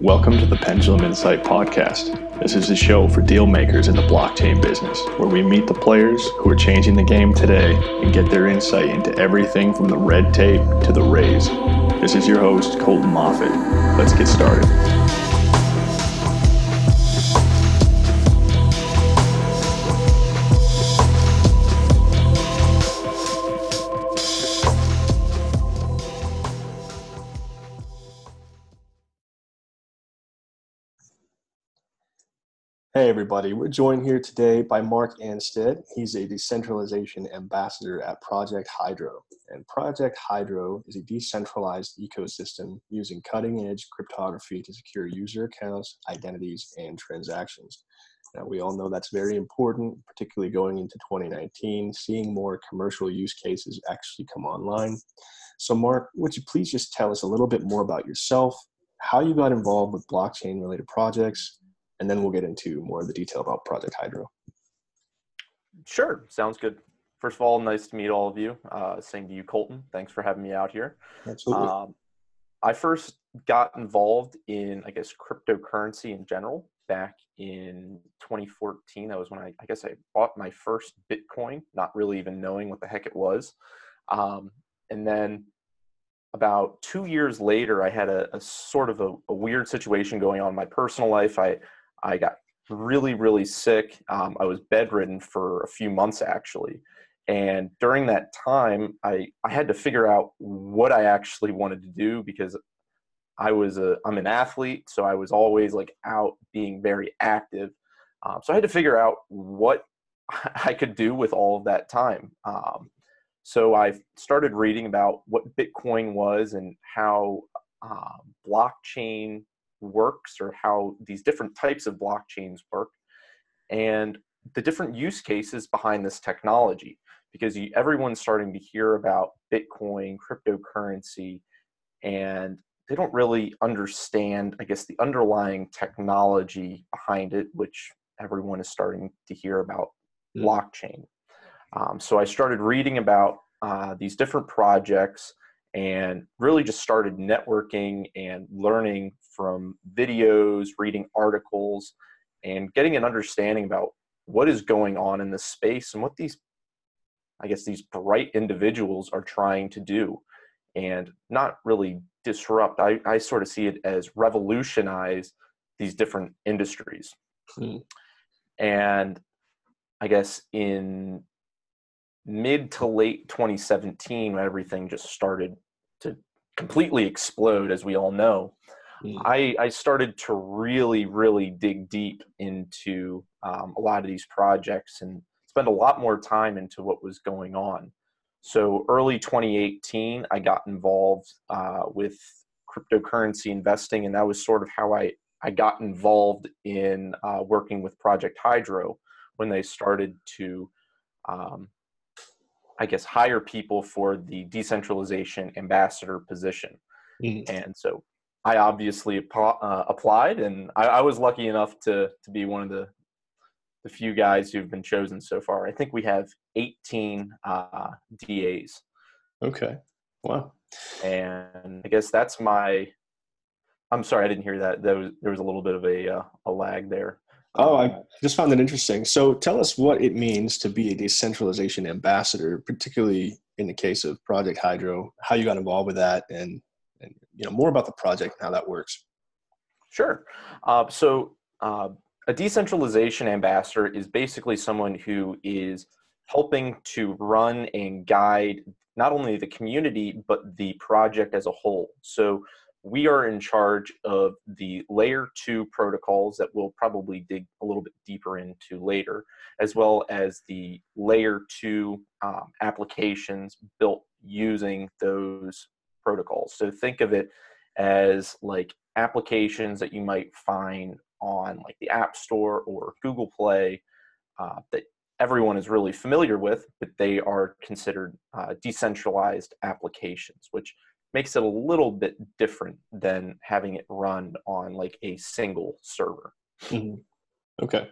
Welcome to the Pendulum Insight Podcast. This is a show for deal makers in the blockchain business, where we meet the players who are changing the game today and get their insight into everything from the red tape to the raise. This is your host, Colton Moffat. Let's get started. Hey, everybody. We're joined here today by Mark Anstead. He's a decentralization ambassador at Project Hydro. And Project Hydro is a decentralized ecosystem using cutting edge cryptography to secure user accounts, identities, and transactions. Now, we all know that's very important, particularly going into 2019, seeing more commercial use cases actually come online. So, Mark, would you please just tell us a little bit more about yourself, how you got involved with blockchain related projects? And then we'll get into more of the detail about Project Hydro. Sure, sounds good. First of all, nice to meet all of you. Uh, same to you, Colton. Thanks for having me out here. Absolutely. Um, I first got involved in, I guess, cryptocurrency in general back in 2014. That was when I, I guess, I bought my first Bitcoin, not really even knowing what the heck it was. Um, and then about two years later, I had a, a sort of a, a, weird situation going on in my personal life. I I got really, really sick. Um, I was bedridden for a few months actually. And during that time, I, I had to figure out what I actually wanted to do because I was a I'm an athlete, so I was always like out being very active. Um, so I had to figure out what I could do with all of that time. Um, so I started reading about what Bitcoin was and how uh, blockchain works or how these different types of blockchains work and the different use cases behind this technology because you, everyone's starting to hear about bitcoin cryptocurrency and they don't really understand i guess the underlying technology behind it which everyone is starting to hear about mm. blockchain um, so i started reading about uh, these different projects and really just started networking and learning from videos, reading articles, and getting an understanding about what is going on in this space and what these, I guess, these bright individuals are trying to do and not really disrupt. I, I sort of see it as revolutionize these different industries. Hmm. And I guess in mid to late 2017 when everything just started to completely explode as we all know mm. I, I started to really really dig deep into um, a lot of these projects and spend a lot more time into what was going on so early 2018 i got involved uh, with cryptocurrency investing and that was sort of how i i got involved in uh, working with project hydro when they started to um, I guess, hire people for the decentralization ambassador position. Mm-hmm. And so I obviously uh, applied, and I, I, was lucky enough to to be one of the the few guys who've been chosen so far. I think we have 18 uh, DAs. Okay. Wow. And I guess that's my. I'm sorry, I didn't hear that. There was there was a little bit of a uh, a lag there. Oh, I just found that interesting. So tell us what it means to be a decentralization ambassador, particularly in the case of Project Hydro, how you got involved with that and, and you know, more about the project and how that works. Sure. Uh, so uh, a decentralization ambassador is basically someone who is helping to run and guide not only the community, but the project as a whole. So we are in charge of the layer two protocols that we'll probably dig a little bit deeper into later, as well as the layer two um, applications built using those protocols. So think of it as like applications that you might find on like the App Store or Google Play uh, that everyone is really familiar with, but they are considered uh, decentralized applications, which makes it a little bit different than having it run on like a single server. Mm-hmm. Okay.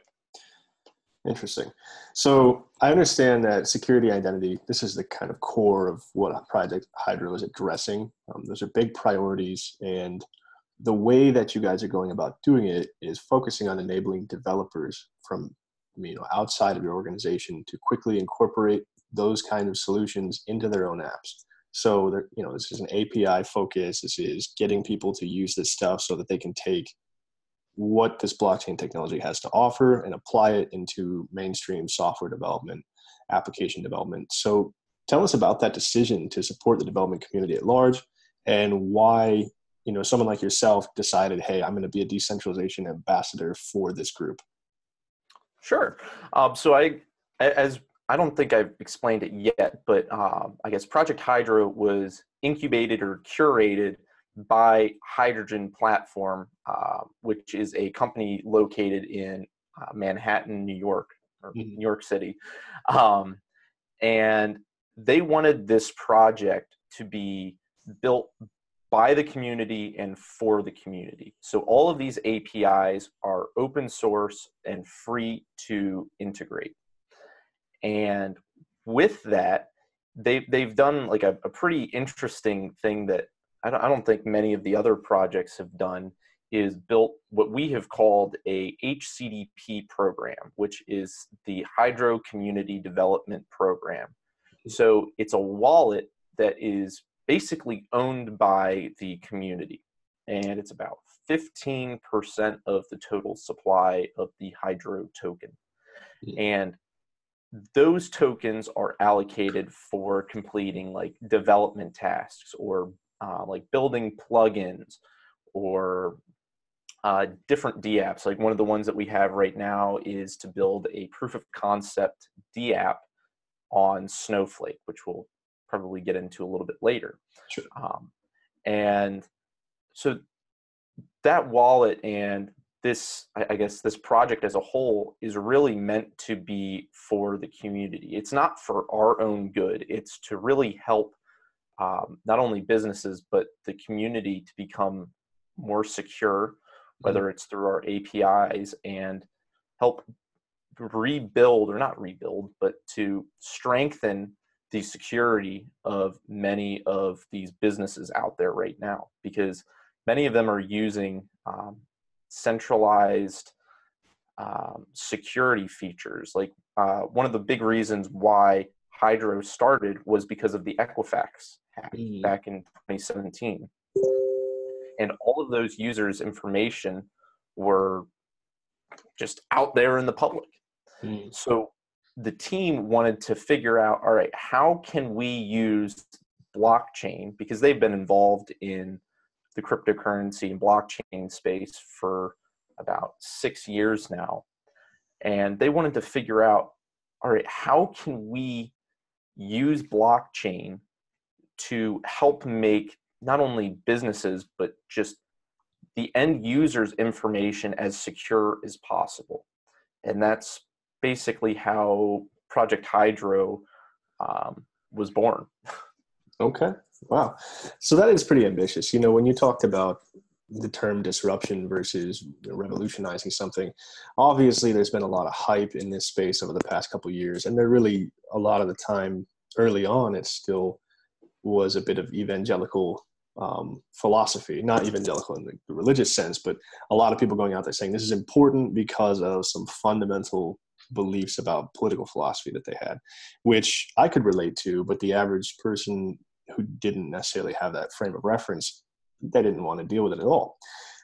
Interesting. So I understand that security identity, this is the kind of core of what Project Hydro is addressing. Um, those are big priorities. And the way that you guys are going about doing it is focusing on enabling developers from you know outside of your organization to quickly incorporate those kind of solutions into their own apps so you know this is an api focus. This is getting people to use this stuff so that they can take what this blockchain technology has to offer and apply it into mainstream software development application development. So tell us about that decision to support the development community at large and why you know someone like yourself decided hey i'm going to be a decentralization ambassador for this group. Sure. Um, so i as i don't think i've explained it yet but um, i guess project hydro was incubated or curated by hydrogen platform uh, which is a company located in uh, manhattan new york or mm-hmm. new york city um, and they wanted this project to be built by the community and for the community. So all of these APIs are open source and free to integrate. And with that, they've, they've done like a, a pretty interesting thing that I don't, I don't think many of the other projects have done is built what we have called a HCDP program, which is the Hydro Community Development Program. So it's a wallet that is basically owned by the community. And it's about 15% of the total supply of the Hydro token. Mm-hmm. And those tokens are allocated for completing like development tasks or uh, like building plugins or uh, different DApps. Like one of the ones that we have right now is to build a proof of concept DApp on Snowflake, which we'll probably get into a little bit later. Sure. Um, and so that wallet and this, I guess, this project as a whole is really meant to be for the community. It's not for our own good. It's to really help um, not only businesses but the community to become more secure, whether mm-hmm. it's through our APIs and help rebuild or not rebuild, but to strengthen the security of many of these businesses out there right now because many of them are using um, centralized um, security features. Like uh, one of the big reasons why Hydro started was because of the Equifax hack mm. back in 2017. And all of those users' information were just out there in the public. Mm. So the team wanted to figure out all right how can we use blockchain because they've been involved in the cryptocurrency and blockchain space for about six years now and they wanted to figure out all right how can we use blockchain to help make not only businesses but just the end user's information as secure as possible and that's basically how Project Hydro um, was born. Okay. Wow. So that is pretty ambitious. You know, when you talked about the term disruption versus revolutionizing something, obviously there's been a lot of hype in this space over the past couple years, and there really a lot of the time early on it still was a bit of evangelical um, philosophy, not evangelical in the religious sense, but a lot of people going out there saying this is important because of some fundamental beliefs about political philosophy that they had, which I could relate to, but the average person who didn't necessarily have that frame of reference, they didn't want to deal with it at all.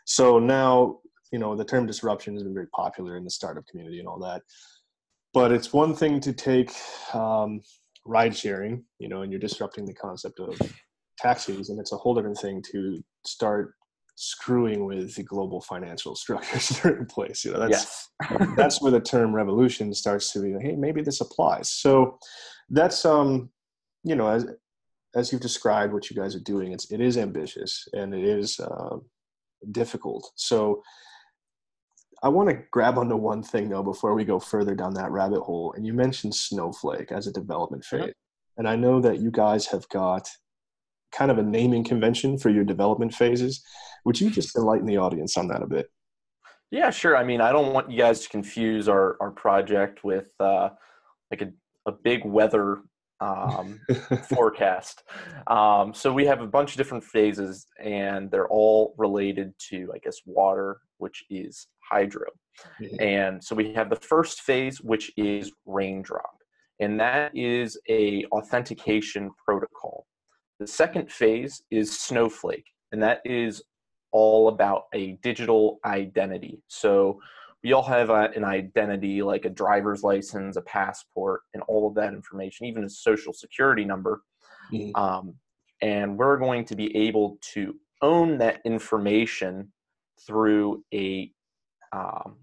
So now, you know, the term disruption has been very popular in the startup community and all that. But it's one thing to take um, ride sharing, you know, and you're disrupting the concept of taxis, and it's a whole different thing to start screwing with the global financial structures that are in place. You know, that's yes. that's where the term revolution starts to be. Like, hey, maybe this applies. So that's um, you know, as as you've described what you guys are doing, it's it is ambitious and it is uh, difficult. So I want to grab onto one thing though before we go further down that rabbit hole. And you mentioned Snowflake as a development phase, and I know that you guys have got kind of a naming convention for your development phases. Would you just enlighten the audience on that a bit? Yeah, sure. I mean, I don't want you guys to confuse our, our project with uh, like a, a big weather um, forecast. Um, so we have a bunch of different phases, and they're all related to, I guess, water, which is hydro. Mm-hmm. And so we have the first phase, which is raindrop, and that is a authentication protocol. The second phase is snowflake, and that is all about a digital identity. So we all have a, an identity like a driver's license, a passport, and all of that information, even a social security number. Mm-hmm. Um, and we're going to be able to own that information through a, um,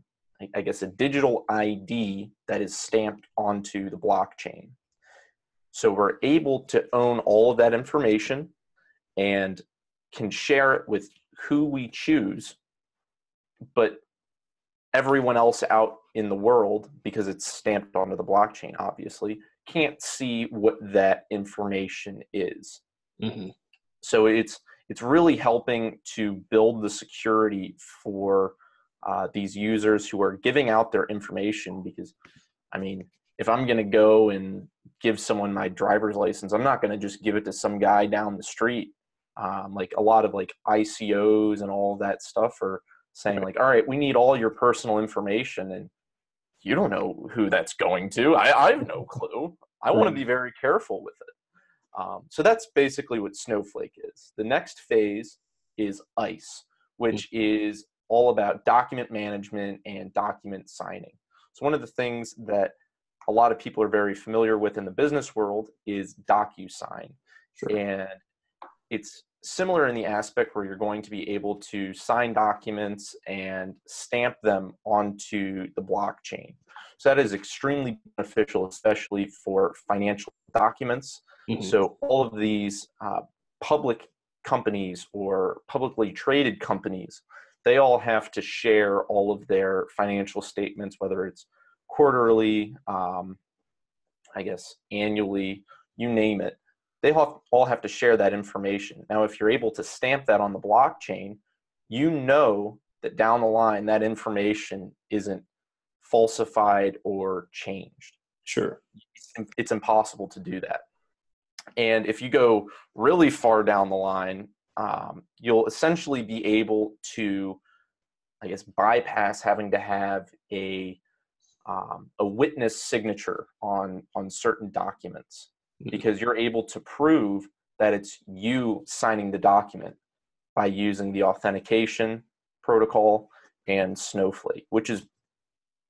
I guess, a digital ID that is stamped onto the blockchain. So we're able to own all of that information and can share it with who we choose, but everyone else out in the world because it's stamped onto the blockchain obviously can't see what that information is mm-hmm. so it's it's really helping to build the security for uh, these users who are giving out their information because i mean if i'm going to go and give someone my driver's license i'm not going to just give it to some guy down the street um, like a lot of like icos and all that stuff are saying like, all right, we need all your personal information, and you don't know who that's going to. I, I have no clue. I want to be very careful with it. Um, so that's basically what Snowflake is. The next phase is ICE, which mm-hmm. is all about document management and document signing. So one of the things that a lot of people are very familiar with in the business world is DocuSign. Sure. And it's similar in the aspect where you're going to be able to sign documents and stamp them onto the blockchain. So that is extremely beneficial, especially for financial documents. Mm-hmm. So all of these uh, public companies or publicly traded companies, they all have to share all of their financial statements, whether it's quarterly, um, I guess annually, you name it they all have to share that information. Now, if you're able to stamp that on the blockchain, you know that down the line that information isn't falsified or changed. Sure. It's, impossible to do that. And if you go really far down the line, um, you'll essentially be able to, I guess, bypass having to have a um, a witness signature on on certain documents. Mm-hmm. because you're able to prove that it's you signing the document by using the authentication protocol and Snowflake, which is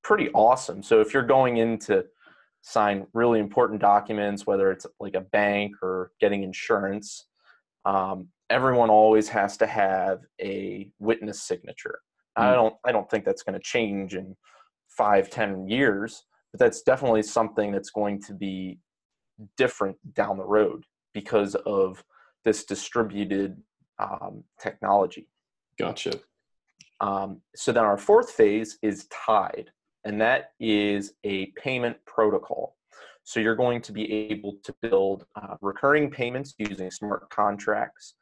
pretty awesome. So if you're going in to sign really important documents, whether it's like a bank or getting insurance, um, everyone always has to have a witness signature. Mm. I don't I don't think that's going to change in five ten years, but that's definitely something that's going to be different down the road because of this distributed um, technology. Gotcha. Um, so then our fourth phase is Tide, and that is a payment protocol. So you're going to be able to build uh, recurring payments using smart contracts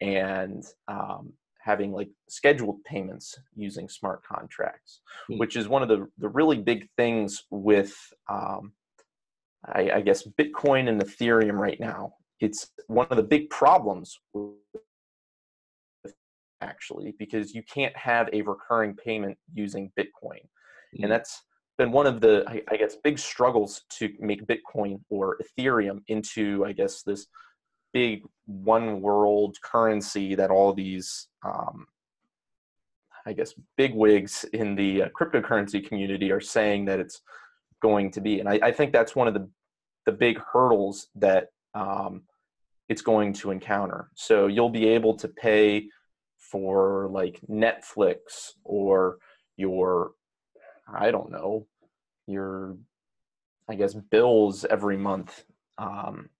and um, having like scheduled payments using smart contracts, mm-hmm. which is one of the, the really big things with um, I, I guess Bitcoin and Ethereum right now. It's one of the big problems actually because you can't have a recurring payment using Bitcoin, and that's been one of the I, I guess big struggles to make Bitcoin or Ethereum into I guess this big one world currency that all these um, I guess big wigs in the uh, cryptocurrency community are saying that it's going to be. And I, I think that's one of the, the big hurdles that um, it's going to encounter. So you'll be able to pay for like Netflix or your, I don't know, your, I guess, bills every month um,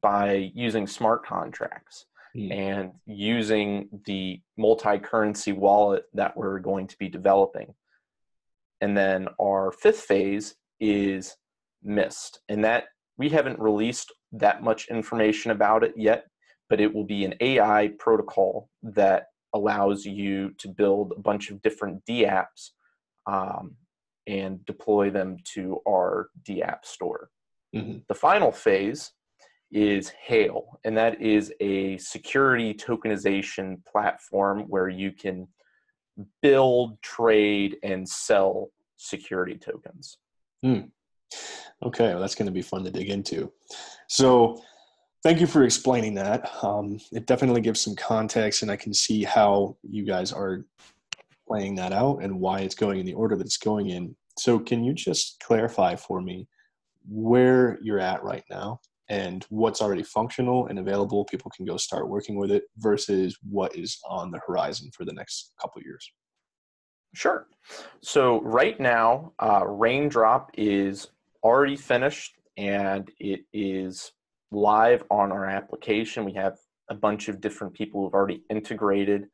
by using smart contracts mm. and using the multi currency wallet that we're going to be developing. And then our fifth phase is Mist. And that we haven't released that much information about it yet, but it will be an AI protocol that allows you to build a bunch of different DApps um, and deploy them to our DApp store. Mm-hmm. The final phase is Hail, and that is a security tokenization platform where you can build, trade, and sell security tokens. Hmm. Okay, well, that's going to be fun to dig into. So, thank you for explaining that. Um, it definitely gives some context, and I can see how you guys are playing that out and why it's going in the order that it's going in. So, can you just clarify for me where you're at right now and what's already functional and available? People can go start working with it versus what is on the horizon for the next couple years. Sure. So right now, uh, Raindrop is already finished and it is live on our application. We have a bunch of different people who've already integrated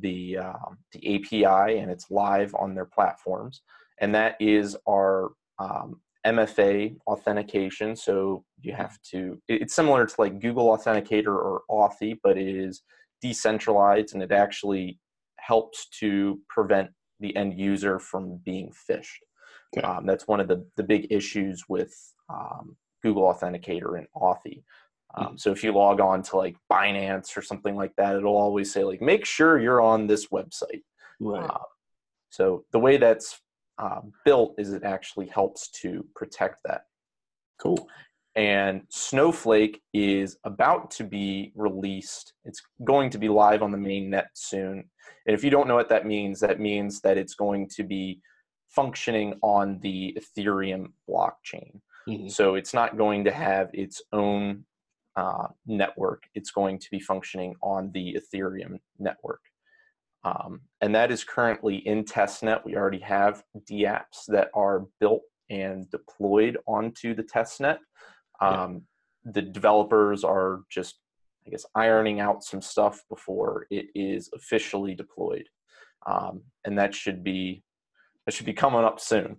the um, the API and it's live on their platforms. And that is our um, MFA authentication. So you have to. It's similar to like Google Authenticator or Authy, but it is decentralized and it actually helps to prevent the end user from being phished. Okay. Um, that's one of the, the big issues with um, Google Authenticator and Authy. Um, mm-hmm. So if you log on to like Binance or something like that, it'll always say like, make sure you're on this website. Right. Uh, so the way that's uh, built is it actually helps to protect that. Cool. And Snowflake is about to be released. It's going to be live on the main net soon. And if you don't know what that means, that means that it's going to be functioning on the Ethereum blockchain. Mm-hmm. So it's not going to have its own uh, network. It's going to be functioning on the Ethereum network. Um, and that is currently in testnet. We already have dApps that are built and deployed onto the testnet. Um, yeah. The developers are just I guess, ironing out some stuff before it is officially deployed. Um, and that should be that should be coming up soon.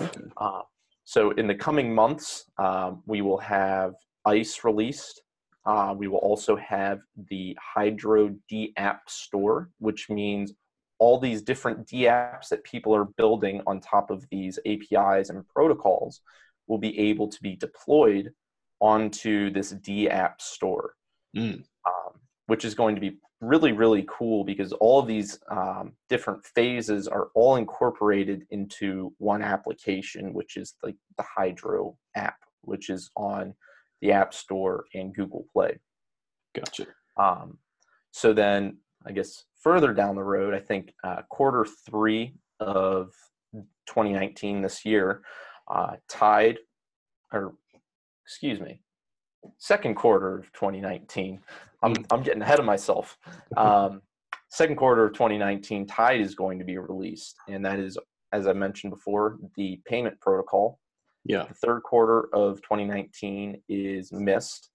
Okay. Uh, so in the coming months, um, we will have ICE released. Uh, we will also have the Hydro D app store, which means all these different D apps that people are building on top of these APIs and protocols will be able to be deployed onto this D app store mm. um, which is going to be really really cool because all of these um, different phases are all incorporated into one application which is like the hydro app which is on the app store and google play. Gotcha. Um, so then i guess further down the road i think uh, quarter three of 2019 this year uh, tide or excuse me second quarter of 2019. I'm, hmm. I'm getting ahead of myself. Um, second quarter of 2019, Tide is going to be released, and that is, as I mentioned before, the payment protocol. Yeah. The third quarter of 2019 is Mist,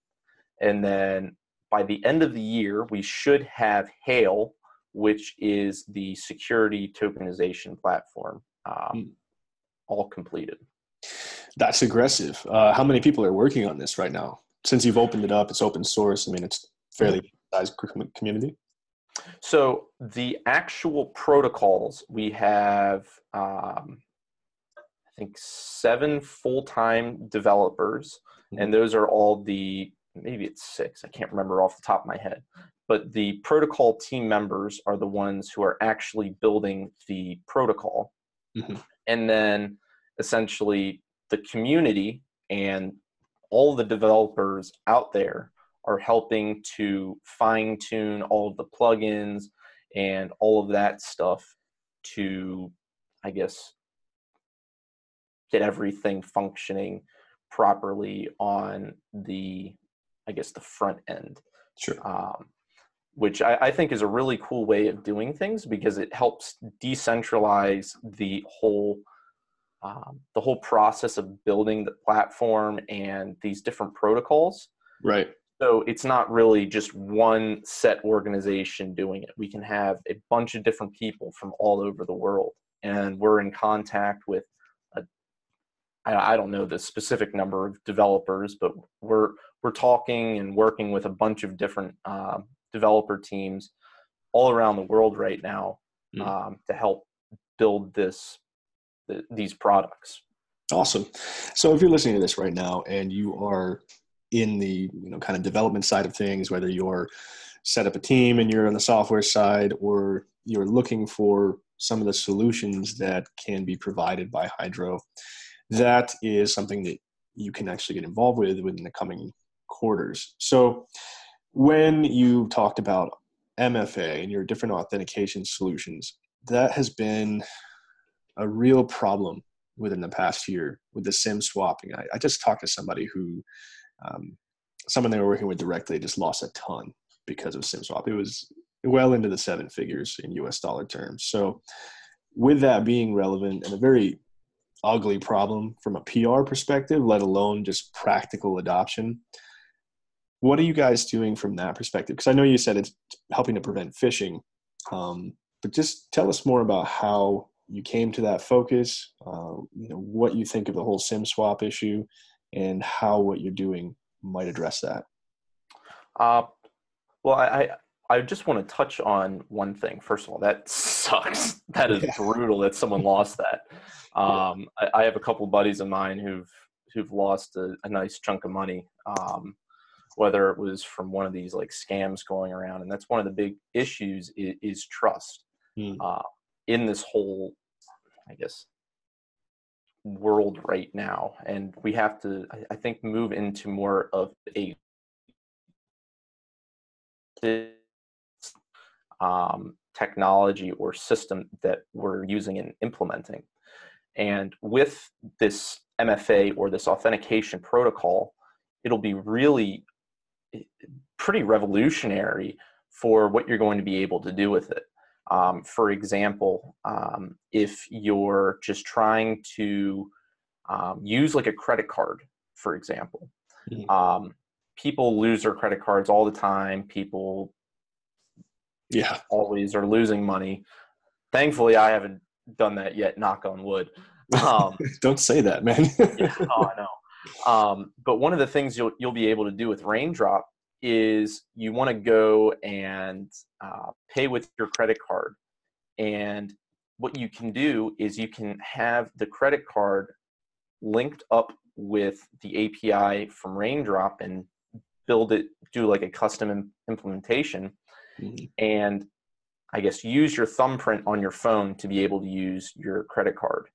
and then by the end of the year, we should have Hail, which is the security tokenization platform, um, mm. all completed. That's aggressive. Uh, how many people are working on this right now? Since you've opened it up, it's open source. I mean, it's fairly sized community. So the actual protocols we have, um, I think, seven full-time developers, mm-hmm. and those are all the maybe it's six. I can't remember off the top of my head. But the protocol team members are the ones who are actually building the protocol, mm-hmm. and then essentially the community and all the developers out there are helping to fine tune all of the plugins and all of that stuff to, I guess, get everything functioning properly on the, I guess, the front end. Sure. Um, which I, I, think is a really cool way of doing things because it helps decentralize the whole um, the whole process of building the platform and these different protocols. Right. So it's not really just one set organization doing it. We can have a bunch of different people from all over the world, and we're in contact with. A, I, I don't know the specific number of developers, but we're we're talking and working with a bunch of different uh, developer teams all around the world right now mm. um, to help build this the, these products. Awesome. So if you're listening to this right now and you are in the you know kind of development side of things, whether you're set up a team and you're on the software side, or you're looking for some of the solutions that can be provided by Hydro, that is something that you can actually get involved with within the coming quarters. So when you talked about MFA and your different authentication solutions, that has been a real problem within the past year with the SIM swapping. I, I just talked to somebody who, um, someone they were working with directly, just lost a ton because of SIM swap. It was well into the seven figures in US dollar terms. So, with that being relevant and a very ugly problem from a PR perspective, let alone just practical adoption, what are you guys doing from that perspective? Because I know you said it's helping to prevent phishing, um, but just tell us more about how you came to that focus, uh, you know, what you think of the whole SIM swap issue, and how what you're doing might address that. Uh, well, I, I just want to touch on one thing. First of all, that sucks. That is yeah. brutal that someone lost that. Um, I, I, have a couple buddies of mine who've who've lost a, a nice chunk of money, um, whether it was from one of these like scams going around, and that's one of the big issues is, is trust mm. uh, in this whole, I guess, world right now, and we have to, I, think, move into more of a um, technology or system that we're using and implementing. And with this MFA or this authentication protocol, it'll be really eh, pretty revolutionary for what you're going to be able to do with it. Um, for example, um, if you're just trying to um, use like a credit card, for example, mm-hmm. people lose their credit cards all the time. People yeah. always are losing money. Thankfully i haven't done that yet knock on wood. Um, don't say that man. Yeah, oh, i know. Um, but one of the things you'll, you'll be able to do with raindrop is you want to go and uh, pay with your credit card and what you can do is you can have the credit card linked up with the api from raindrop and build it do like a custom implementation mm-hmm. and I guess use your thumbprint on your phone to be able to use your credit card.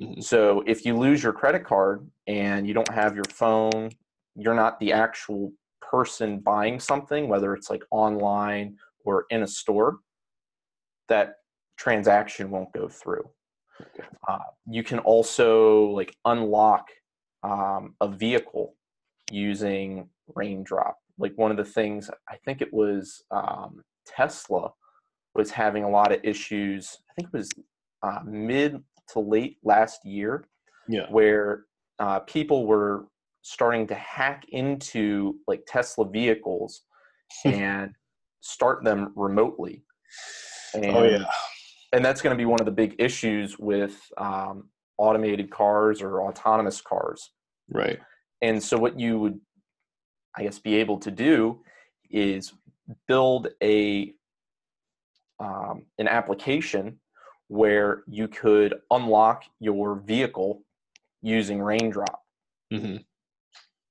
Mm-hmm. So if you lose your credit card and you don't have your phone, you're not the actual person buying something, whether it's like online or in a store, that transaction won't go through. Uh, you can also like unlock um, a vehicle using Raindrop like one of the things I think it was um, Tesla was having a lot of issues. I think it was uh, mid to late last year, yeah, where uh, people were starting to hack into like Tesla vehicles and start them remotely. And, oh yeah, and that's going to be one of the big issues with um, automated cars or autonomous cars. Right. And so what you would I guess, be able to do is build a um, an application where you could unlock your vehicle using Raindrop. Mm-hmm.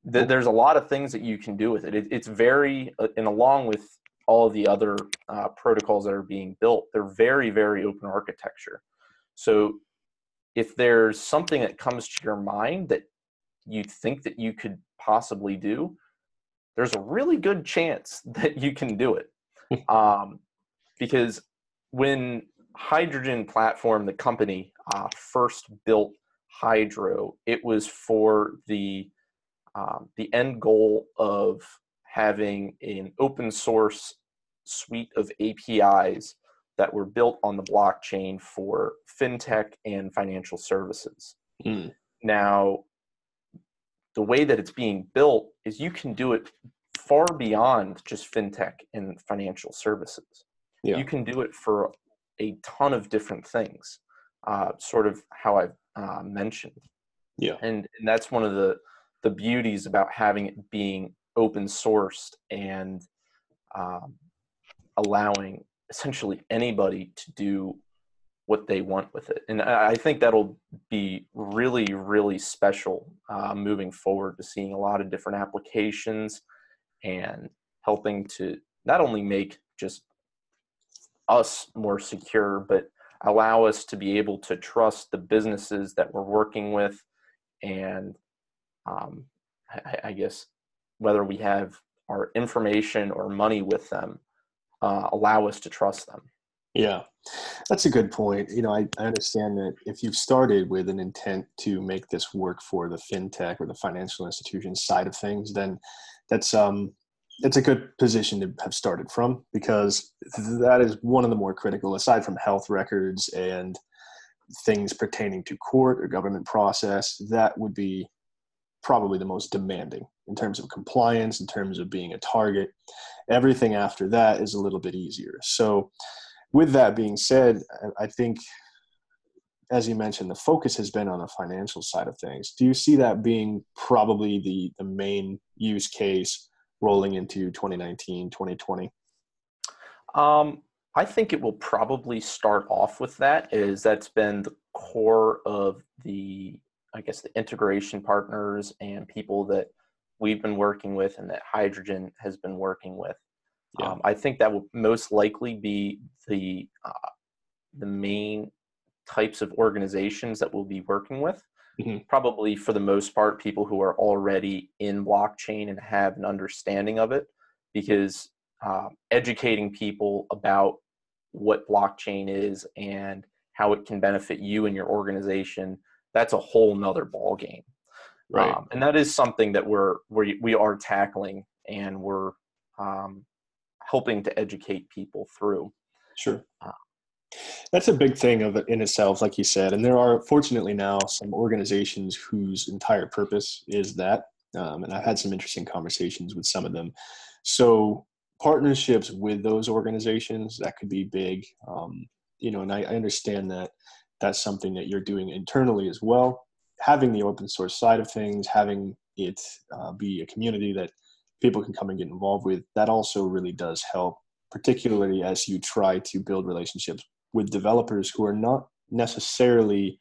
There's a lot of things that you can do with it. it it's very, uh, and along with all of the other uh, protocols that are being built, they're very, very open architecture. So if there's something that comes to your mind that you think that you could possibly do, there's a really good chance that you can do it. um, because when Hydrogen Platform, the company, uh, first built Hydro, it was for the um, the end goal of having an open source suite of APIs that were built on the blockchain for fintech and financial services. Mm. Now, the way that it's being built is you can do it far beyond just fintech and financial services. Yeah. You can do it for a ton of different things, uh, sort of how I've uh, mentioned. Yeah, and, and that's one of the the beauties about having it being open sourced and um, allowing essentially anybody to do what they want with it. And I think that'll be really, really special uh, moving forward to seeing a lot of different applications and helping to not only make just us more secure, but allow us to be able to trust the businesses that we're working with and um, I, I, guess whether we have our information or money with them uh, allow us to trust them. Yeah that's a good point. You know I, I understand that if you've started with an intent to make this work for the fintech or the financial institution side of things then that's um it's a good position to have started from because that is one of the more critical aside from health records and things pertaining to court or government process that would be probably the most demanding in terms of compliance in terms of being a target. Everything after that is a little bit easier. So with that being said i think as you mentioned the focus has been on the financial side of things. Do you see that being probably the the main use case rolling into 2019 2020 um, i think it will probably start off with that is that's been the core of the i guess the integration partners and people that we've been working with and that hydrogen has been working with yeah. um, i think that will most likely be the uh, the main types of organizations that we'll be working with mm-hmm. probably for the most part people who are already in blockchain and have an understanding of it because uh, educating people about what blockchain is and how it can benefit you and your organization that's a whole nother ball game right um, and that is something that we're, we're we are tackling and we're um, helping to educate people through sure uh, that's a big thing of it in itself, like you said. And there are fortunately now some organizations whose entire purpose is that. Um, and I've had some interesting conversations with some of them. So partnerships with those organizations that could be big. Um, you know, and I, I understand that that's something that you're doing internally as well. Having the open source side of things, having it uh, be a community that people can come and get involved with, that also really does help particularly as you try to build relationships with developers who are not necessarily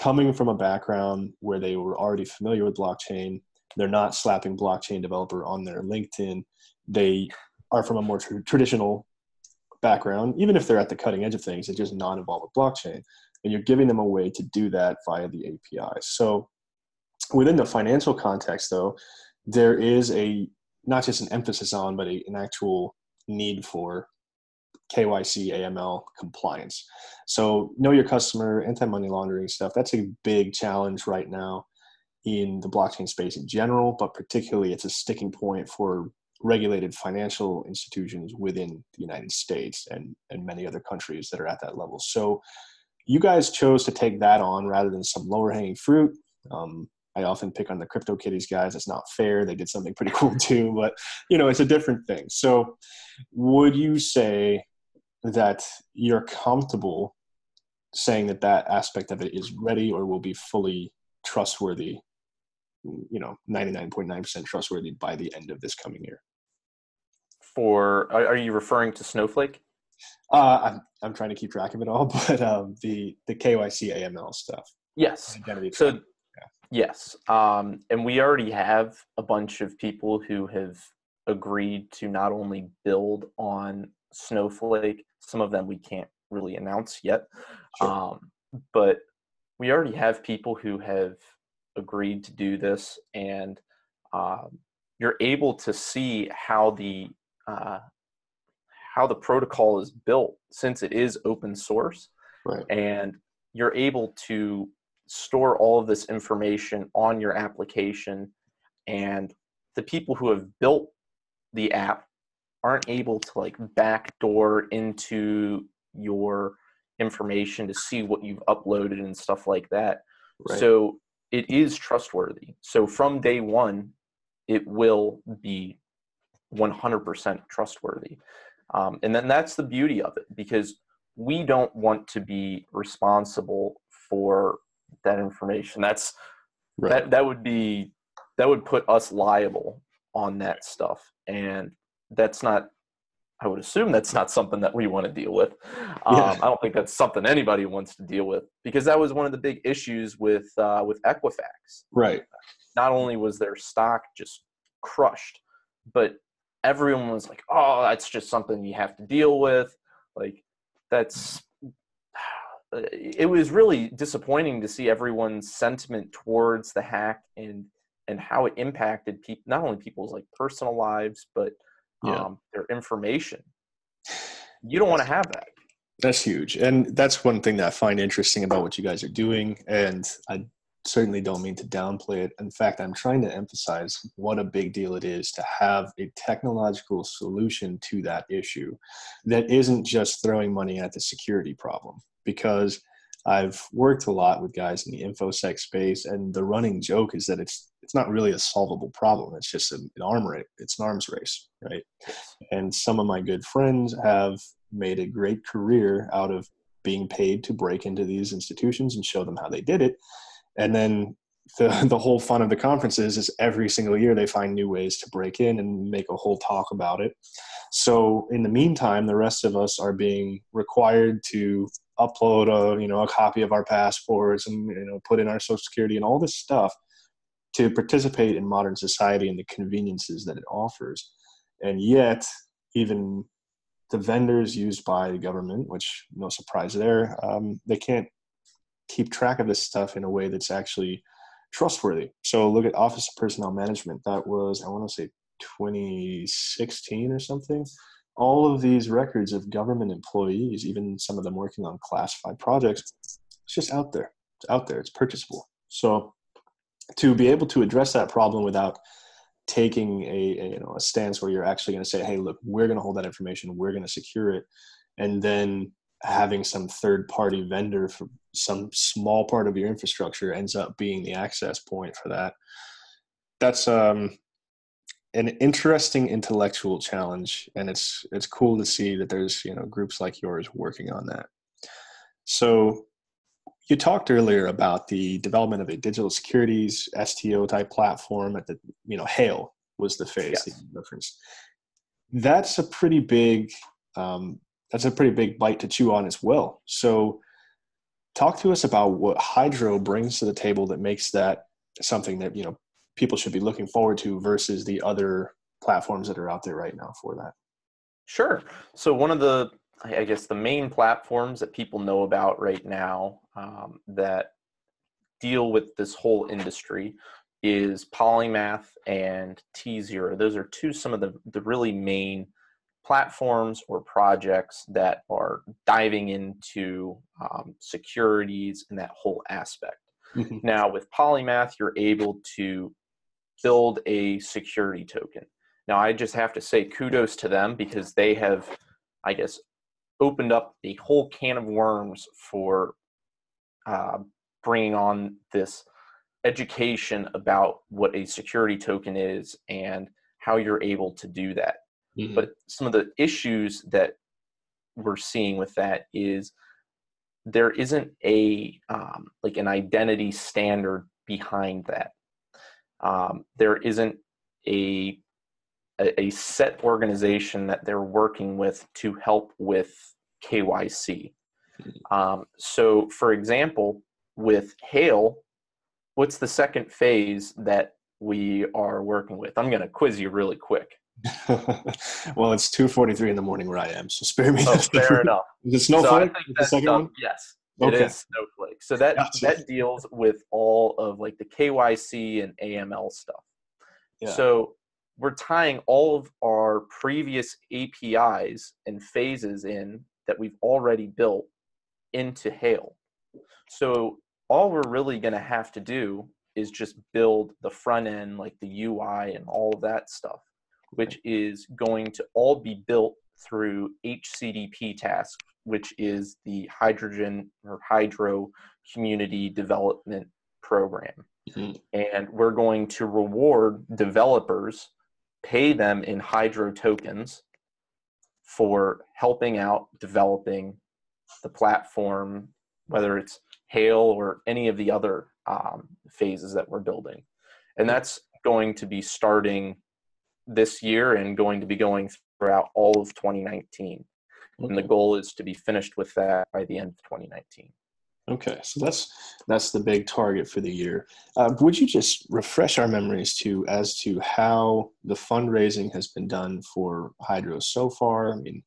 coming from a background where they were already familiar with blockchain. They're not slapping blockchain developer on their LinkedIn. They are from a more tr- traditional background, even if they're at the cutting edge of things, they're just not involved with blockchain. And you're giving them a way to do that via the API. So within the financial context, though, there is a not just an emphasis on, but a, an actual need for KYC, AML compliance. So, know your customer, anti money laundering stuff, that's a big challenge right now in the blockchain space in general, but particularly it's a sticking point for regulated financial institutions within the United States and, and many other countries that are at that level. So, you guys chose to take that on rather than some lower hanging fruit. Um, I often pick on the crypto CryptoKitties guys. It's not fair. They did something pretty cool too, but you know, it's a different thing. So, would you say that you're comfortable saying that that aspect of it is ready or will be fully trustworthy you know 99.9% trustworthy by the end of this coming year for are you referring to snowflake uh, I'm, I'm trying to keep track of it all but um, the the kyc aml stuff yes so yeah. yes um, and we already have a bunch of people who have agreed to not only build on snowflake some of them we can't really announce yet. Sure. Um, but we already have people who have agreed to do this, and um, you're able to see how the uh, how the protocol is built since it is open source, right. and you're able to store all of this information on your application, and the people who have built the app aren't able to like backdoor into your information to see what you've uploaded and stuff like that. Right. So it is trustworthy. So from day one, it will be 100% trustworthy. Um, and then that's the beauty of it because we don't want to be responsible for that information. That's right. that that would be that would put us liable on that stuff. And that's not I would assume that's not something that we want to deal with. Um, yeah. I don't think that's something anybody wants to deal with because that was one of the big issues with uh, with Equifax. Right. Not only was their stock just crushed, but everyone was like, "Oh, that's just something you have to deal with." Like that's it was really disappointing to see everyone's sentiment towards the hack and and how it impacted people not only people's like personal lives but yeah. um, their information you don't want to have that that's huge and that's one thing that i find interesting about what you guys are doing and i certainly don't mean to downplay it in fact i'm trying to emphasize what a big deal it is to have a technological solution to that issue that isn't just throwing money at the security problem because I've worked a lot with guys in the infosec space, and the running joke is that it's it's not really a solvable problem. It's just an, an arm race. It's an arms race, right? And some of my good friends have made a great career out of being paid to break into these institutions and show them how they did it. And then the the whole fun of the conferences is every single year they find new ways to break in and make a whole talk about it. So in the meantime, the rest of us are being required to upload a you know a copy of our passports and you know put in our social security and all this stuff to participate in modern society and the conveniences that it offers and yet even the vendors used by the government which no surprise there um, they can't keep track of this stuff in a way that's actually trustworthy so look at office of personnel management that was i want to say 2016 or something all of these records of government employees, even some of them working on classified projects, it's just out there. It's out there. It's purchasable. So to be able to address that problem without taking a, a you know a stance where you're actually going to say, hey, look, we're going to hold that information, we're going to secure it, and then having some third party vendor for some small part of your infrastructure ends up being the access point for that. That's um an interesting intellectual challenge and it's it's cool to see that there's you know groups like yours working on that so you talked earlier about the development of a digital securities sto type platform at the you know hail was the phase yes. that you referenced that's a pretty big um, that's a pretty big bite to chew on as well so talk to us about what hydro brings to the table that makes that something that you know people should be looking forward to versus the other platforms that are out there right now for that? Sure. So one of the, I guess, the main platforms that people know about right now um, that deal with this whole industry is Polymath and tZERO. Those are two some of the, the really main platforms or projects that are diving into um, securities and that whole aspect. Mm-hmm. Now, with Polymath, you're able to build a security token. Now, I just have to say kudos to them because they have, I guess, opened up a whole can of worms for uh, bringing on this education about what a security token is and how you're able to do that. Mm-hmm. But some of the issues that we're seeing with that is there isn't a um, like an identity standard behind that um, there isn't a, a set organization that they're working with to help with KYC. Hmm. Um, so, for example, with Hail, what's the second phase that we are working with? I'm going to quiz you really quick. well, it's 2:43 in the morning where I am, so spare me. Oh, fair enough. Is it Snowflake? So the second one? Yes. Okay. It is Snowflake. So that gotcha. that deals with all of like the KYC and AML stuff. Yeah. So we're tying all of our previous APIs and phases in that we've already built into Hail. So all we're really going to have to do is just build the front end, like the UI and all of that stuff, which is going to all be built through HCDP task, which is the hydrogen or hydro community development program. Mm-hmm. And we're going to reward developers, pay them in hydro tokens for helping out developing the platform, whether it's Hail or any of the other um, phases that we're building. And that's going to be starting this year and going to be going throughout all of 2019. Okay. And the goal is to be finished with that by the end of 2019. Okay, so that's that's the big target for the year. Uh, would you just refresh our memories to as to how the fundraising has been done for Hydro so far? I mean,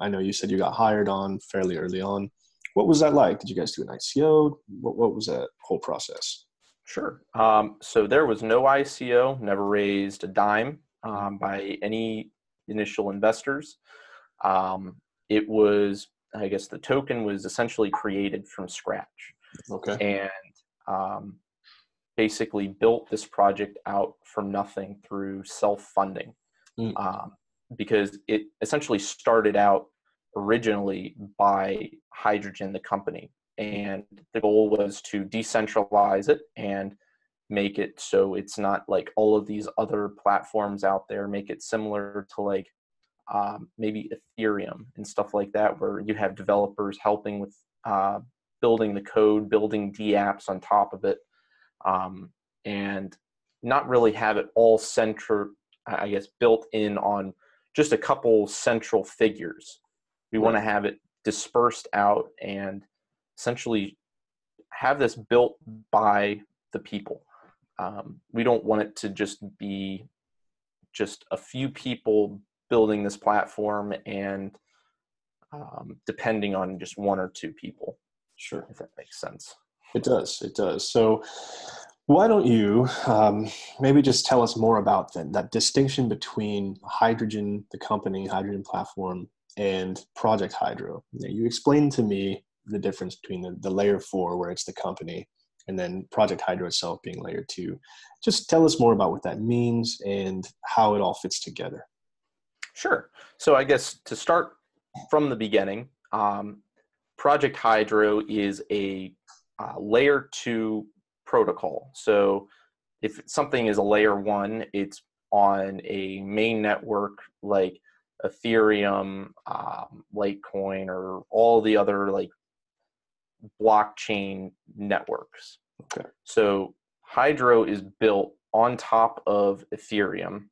I know you said you got hired on fairly early on. What was that like? Did you guys do an ICO? What what was that whole process? Sure. Um, so there was no ICO, never raised a dime um, by any initial investors. Um, it was I guess the token was essentially created from scratch. Okay. And um, basically built this project out from nothing through self funding. Mm. Um, because it essentially started out originally by Hydrogen, the company. And the goal was to decentralize it and make it so it's not like all of these other platforms out there, make it similar to like um, maybe Ethereum and stuff like that, where you have developers helping with uh, building the code, building D apps on top of it, um, and not really have it all central, I guess, built in on just a couple central figures. We want to have it dispersed out and essentially have this built by the people. Um, we don't want it to just be just a few people building this platform and um, depending on just one or two people. Sure. If that makes sense. It does. It does. So, why don't you um, maybe just tell us more about that, that distinction between Hydrogen, the company, Hydrogen platform, and Project Hydro? You explained to me the difference between the, the layer four, where it's the company, and then Project Hydro itself being layer two. Just tell us more about what that means and how it all fits together. Sure. So I guess to start from the beginning, um, Project Hydro is a uh, layer two protocol. So if something is a layer one, it's on a main network like Ethereum, um, Litecoin, or all the other like blockchain networks. Okay. So Hydro is built on top of Ethereum,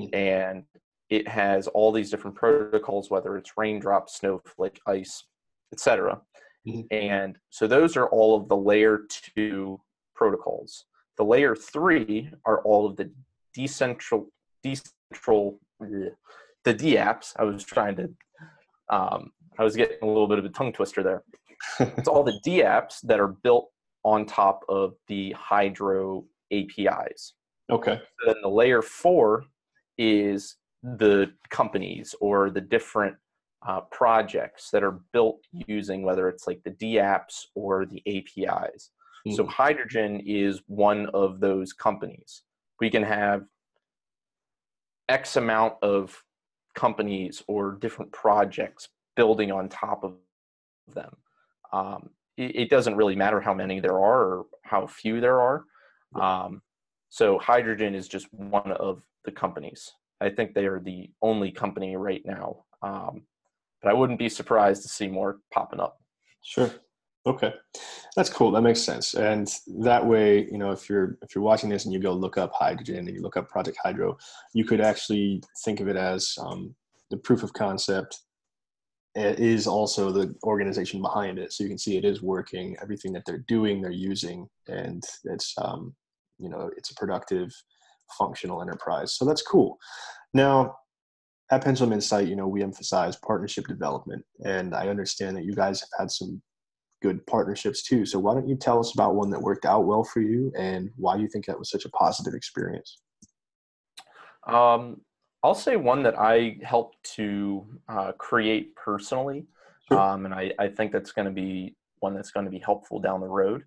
mm-hmm. and it has all these different protocols, whether it's raindrop, snowflake, ice, etc. Mm-hmm. And so those are all of the layer two protocols. The layer three are all of the decentral, decentral, the D apps. I was trying to, um, I was getting a little bit of a tongue twister there. It's all the D apps that are built on top of the Hydro APIs. Okay. So then the layer four is the companies or the different uh, projects that are built using whether it's like the D apps or the APIs. Mm-hmm. So hydrogen is one of those companies. We can have X amount of companies or different projects building on top of them. Um, it, it, doesn't really matter how many there are or how few there are. Um, so hydrogen is just one of the companies. I think they are the only company right now. Um, but I wouldn't be surprised to see more popping up. Sure. Okay, that's cool. That makes sense. And that way, you know, if you're if you're watching this and you go look up hydrogen and you look up Project Hydro, you could actually think of it as um, the proof of concept is also the organization behind it so you can see it is working everything that they're doing they're using and it's um, you know it's a productive functional enterprise. So that's cool. Now, at Pendulum Insight, you know, we emphasize partnership development, and I understand that you guys have had some good partnerships too. So why don't you tell us about one that worked out well for you and why you think that was such a positive experience? Um, I'll say one that I helped to uh, create personally, sure. um, and I, I think that's going to be one that's going to be helpful down the road.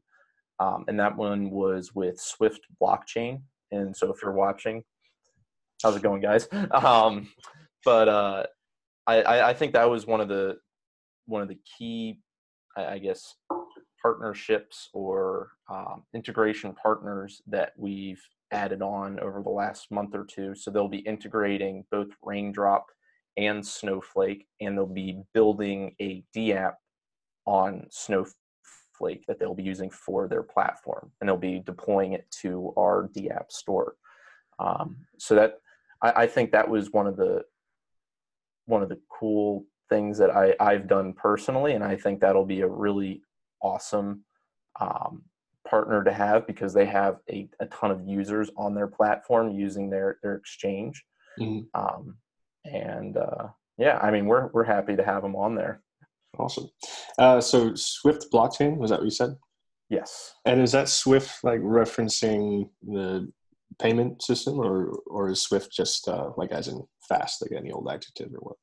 Um, and that one was with SWFT Blockchain. And so if you're watching, how's it going, guys? Um, but uh, I, I think that was one of the one of the key, I guess, partnerships or um, integration partners that we've added on over the last month or two. So they'll be integrating both Raindrop and Snowflake, and they'll be building a DApp on Snowflake that they'll be using for their platform, and they'll be deploying it to our DApp store. Um, so that I, I, think that was one of the one of the cool things that I, I've done personally, and I think that'll be a really awesome um, partner to have because they have a, a ton of users on their platform using their their exchange. Mm-hmm. Um, and uh, yeah, I mean we're we're happy to have them on there. Awesome. Uh, so SWFT blockchain was that what you said? Yes. And is that Swift like referencing the payment system, or or is Swift just uh, like as in fast, like any old adjective or what?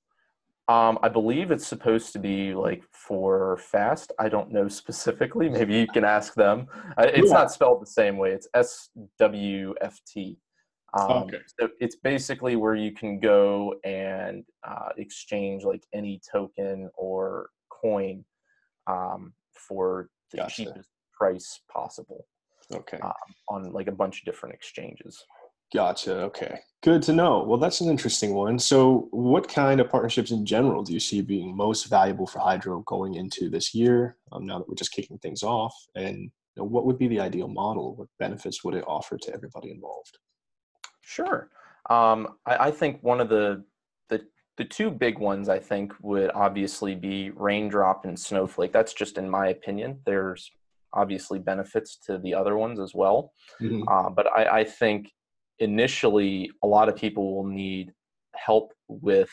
Um, I believe it's supposed to be like for fast. I don't know specifically. Maybe you can ask them. It's yeah. not spelled the same way. It's S W F T. Um, okay. So it's basically where you can go and uh, exchange like any token or coin um, for the gotcha. cheapest price possible. Okay. Um, on like a bunch of different exchanges. Gotcha. Okay. Good to know. Well, that's an interesting one. So, what kind of partnerships in general do you see being most valuable for Hydro going into this year? Um, now that we're just kicking things off, and you know, what would be the ideal model? What benefits would it offer to everybody involved? Sure. Um, I, I, think one of the, the the two big ones I think would obviously be Raindrop and Snowflake. That's just in my opinion. There's obviously benefits to the other ones as well, mm-hmm. uh, but I, I think initially a lot of people will need help with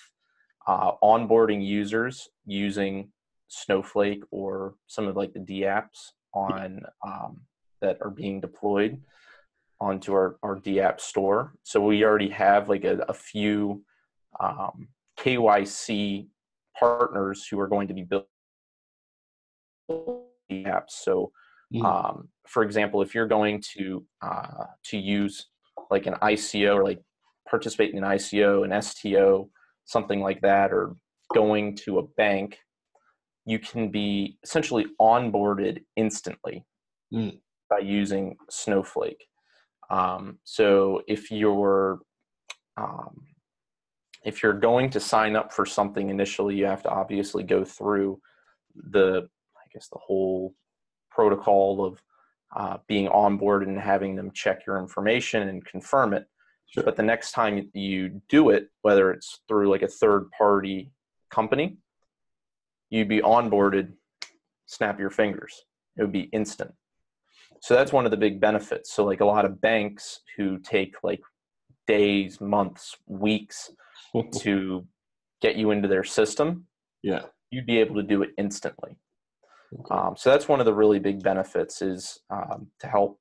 uh, onboarding users using Snowflake or some of like the DApps on um, that are being deployed onto our, our DApp store. So we already have like a, a few um, KYC partners who are going to be building apps. So, um, for example, if you're going to uh, to use like an ICO or like participate in an ICO, an STO, something like that, or going to a bank, you can be essentially onboarded instantly mm. by using Snowflake. Um, so if you're um, if you're going to sign up for something initially, you have to obviously go through the I guess the whole protocol of uh, being onboarded and having them check your information and confirm it. Sure. But the next time you do it, whether it's through like a third party company, you'd be onboarded, snap your fingers. It would be instant. So that's one of the big benefits. So like a lot of banks who take like days, months, weeks to get you into their system, yeah, you'd be able to do it instantly. Okay. Um, so that's one of the really big benefits is um, to help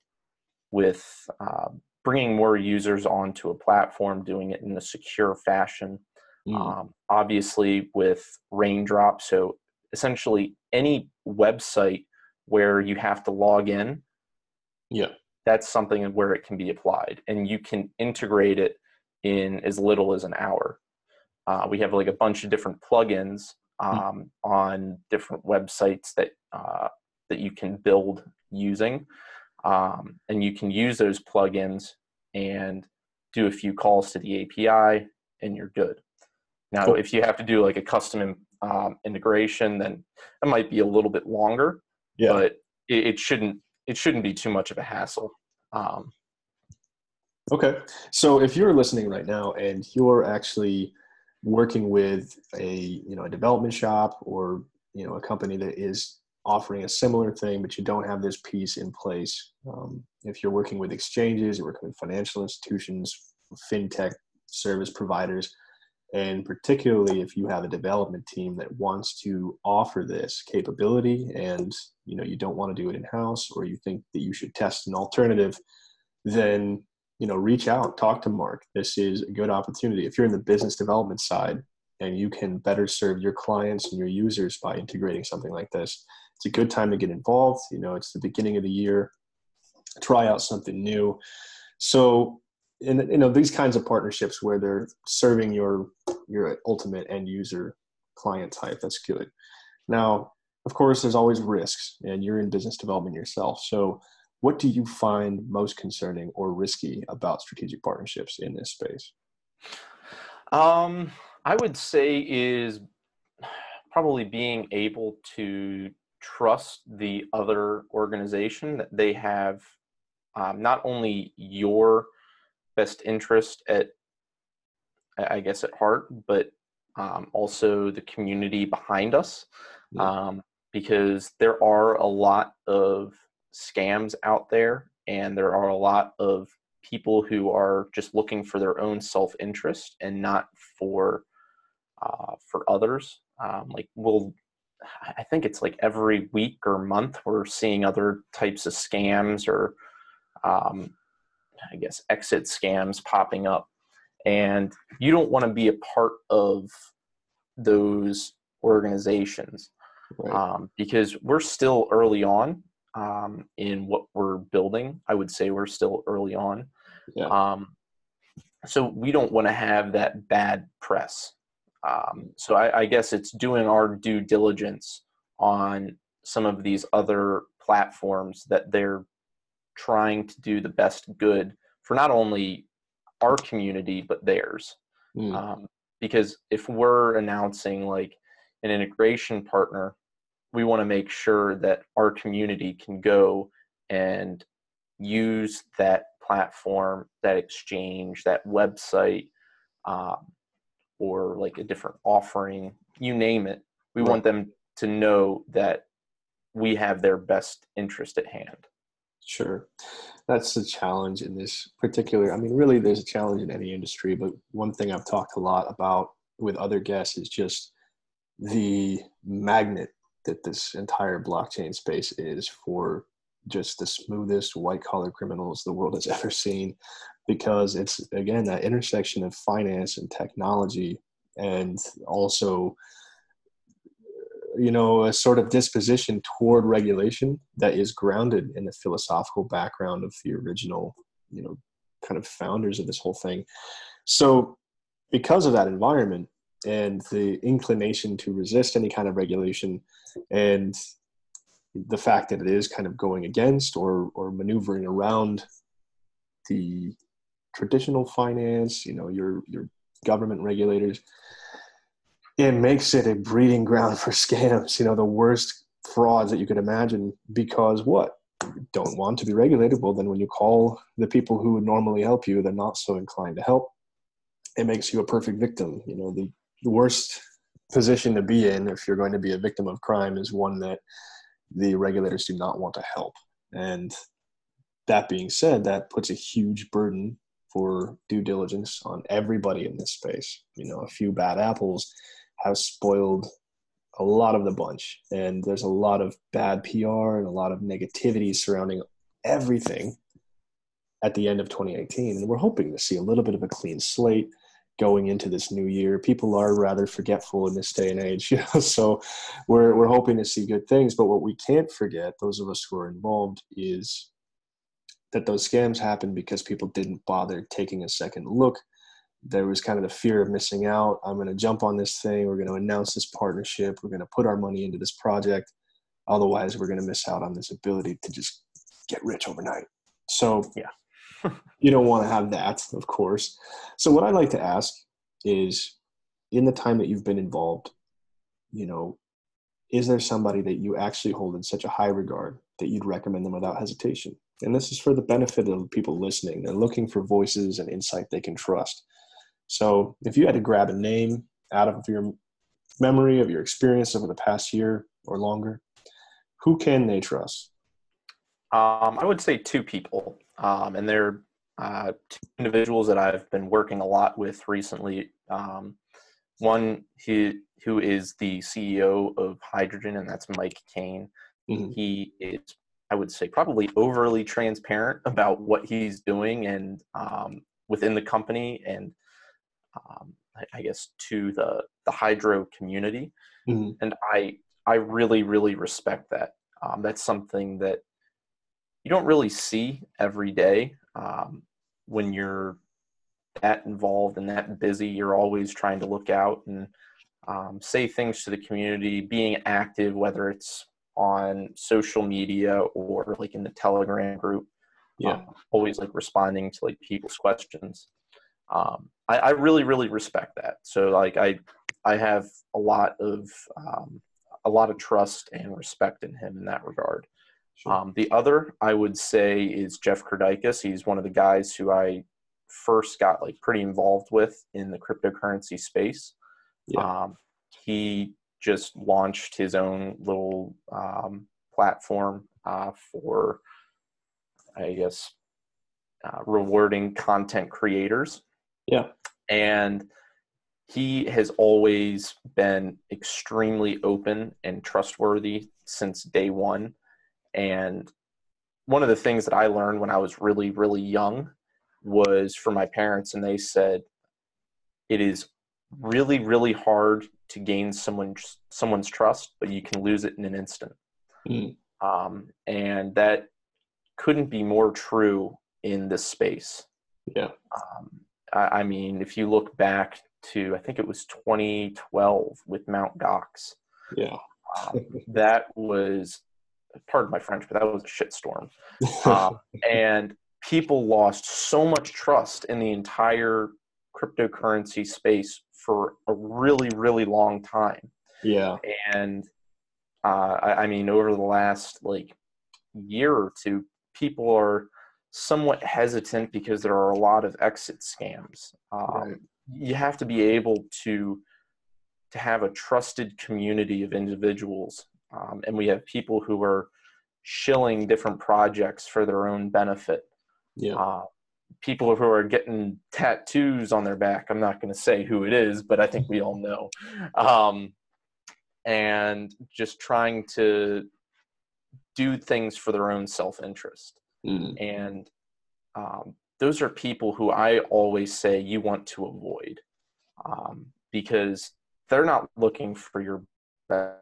with uh, bringing more users onto a platform, doing it in a secure fashion. Mm. Um, obviously, with Raindrop, so essentially any website where you have to log in, yeah, that's something where it can be applied, and you can integrate it in as little as an hour. Uh, we have like a bunch of different plugins. Um, on different websites that uh, that you can build using, um, and you can use those plugins and do a few calls to the API, and you're good. Now, cool. if you have to do like a custom um, integration, then it might be a little bit longer, yeah. but it, it shouldn't it shouldn't be too much of a hassle. Um, okay, so if you're listening right now and you're actually working with a you know a development shop or you know a company that is offering a similar thing but you don't have this piece in place. Um, if you're working with exchanges you're working with financial institutions fintech service providers and particularly if you have a development team that wants to offer this capability and you know you don't want to do it in house or you think that you should test an alternative then you know reach out talk to mark. This is a good opportunity. If you're in the business development side and you can better serve your clients and your users by integrating something like this it's a good time to get involved. You know it's the beginning of the year. Try out something new. So in you know these kinds of partnerships where they're serving your your ultimate end user client type that's good. Now of course there's always risks and you're in business development yourself. So what do you find most concerning or risky about strategic partnerships in this space? Um, I would say is probably being able to trust the other organization that they have um, not only your best interest at I guess at heart, but um, also the community behind us, um, because there are a lot of scams out there, and there are a lot of people who are just looking for their own self-interest and not for uh, for others. Um, like we'll, I think it's like every week or month we're seeing other types of scams or, um, I guess exit scams popping up, and you don't want to be a part of those organizations right. um, because we're still early on um, in what we're building. I would say we're still early on. Yeah. Um, so we don't want to have that bad press. Um, so I, I, guess it's doing our due diligence on some of these other platforms that they're trying to do the best good for not only our community but theirs. Mm. Um, because if we're announcing like an integration partner we want to make sure that our community can go and use that platform, that exchange, that website, um, or like a different offering, you name it. We right. want them to know that we have their best interest at hand. Sure. That's the challenge in this particular. I mean, really, there's a challenge in any industry, but one thing I've talked a lot about with other guests is just the magnet that this entire blockchain space is for just the smoothest white collar criminals the world has ever seen because it's again that intersection of finance and technology and also uh, you know a sort of disposition toward regulation that is grounded in the philosophical background of the original you know kind of founders of this whole thing. So because of that environment and the inclination to resist any kind of regulation and the fact that it is kind of going against or or maneuvering around the traditional finance you know your your government regulators it makes it a breeding ground for scams you know the worst frauds that you could imagine because what? You don't want to be regulated. Well then when you call the people who would normally help you they're not so inclined to help. It makes you a perfect victim you know the the worst position to be in if you're going to be a victim of crime is one that the regulators do not want to help. And that being said, that puts a huge burden for due diligence on everybody in this space. You know, a few bad apples have spoiled a lot of the bunch, and there's a lot of bad PR and a lot of negativity surrounding everything at the end of 2018. And we're hoping to see a little bit of a clean slate going into this new year. People are rather forgetful in this day and age, you know. So we're we're hoping to see good things. But what we can't forget, those of us who are involved, is that those scams happen because people didn't bother taking a second look. There was kind of the fear of missing out. I'm going to jump on this thing. We're going to announce this partnership. We're going to put our money into this project. Otherwise, we're going to miss out on this ability to just get rich overnight. So yeah, you don't want to have that, of course. So what I'd like to ask is in the time that you've been involved, you know, is there somebody that you actually hold in such a high regard that you'd recommend them without hesitation? And this is for the benefit of people listening. They're looking for voices and insight they can trust. So if you had to grab a name out of your memory of your experience over the past year or longer, who can they trust? Um, I would say two people um, and they're uh, two individuals that I've been working a lot with recently. Um, one who who is the CEO of Hydrogen, and that's Mike Kane. Mm-hmm. He is, I would say, probably overly transparent about what he's doing and um, within the company, and um, I, I, guess to the the hydro community. Mm-hmm. And I I really really respect that. Um, that's something that you don't really see every day um, when you're that involved and that busy. You're always trying to look out and um, say things to the community, being active, whether it's on social media or like in the Telegram group. Yeah, um, always like responding to like people's questions. Um, I, I, really, really respect that. So like I, I have a lot of um, a lot of trust and respect in him in that regard. Sure. Um, the other I would say is Jeff Kirdeikis. He's one of the guys who I first got like pretty involved with in the cryptocurrency space. Yeah. Um, he just launched his own little um, platform uh, for, I guess, uh, rewarding content creators. Yeah. And he has always been extremely open and trustworthy since day one. And one of the things that I learned when I was really, really young was from my parents, and they said, it is really, really hard to gain someone someone's trust, but you can lose it in an instant. Mm. Um, and that couldn't be more true in this space. Yeah. Um, I, I, mean, if you look back to, I think it was 2012 with Mount Gox. Yeah. um, that was, pardon my French, but that was a shitstorm. Um, and people lost so much trust in the entire cryptocurrency space for a really, really long time. Yeah. And uh, I, I mean, over the last like year or two, people are somewhat hesitant because there are a lot of exit scams. Um, right. You have to be able to to have a trusted community of individuals, um, and we have people who are shilling different projects for their own benefit. Yeah. Uh, people who are getting tattoos on their back. I'm not going to say who it is, but I think we all know. Um, and just trying to do things for their own self interest. Mm. And um, those are people who I always say you want to avoid um, because they're not looking for your best,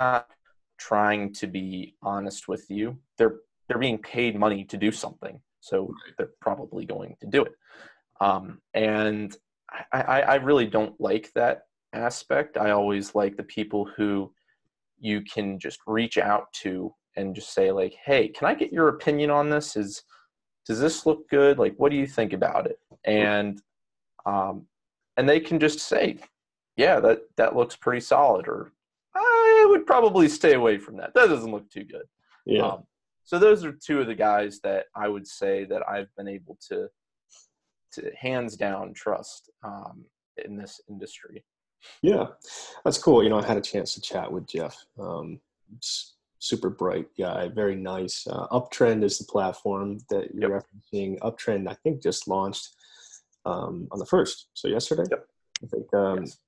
not trying to be honest with you. They're they're being paid money to do something, so they're probably going to do it. Um, and I, I, I really don't like that aspect. I always like the people who you can just reach out to and just say like, "Hey, can I get your opinion on this? Is does this look good? Like, what do you think about it?" And um, and they can just say, "Yeah, that that looks pretty solid," or "I would probably stay away from that. That doesn't look too good." Yeah. Um, so those are two of the guys that I would say that I've been able to to hands down trust um, in this industry. Yeah, that's cool. You know, I had a chance to chat with Jeff. Um, super bright guy, very nice. Uh, Uptrennd is the platform that you're yep. referencing. Uptrennd, I think, just launched um, on the first, so yesterday. Yep. I think um, yes.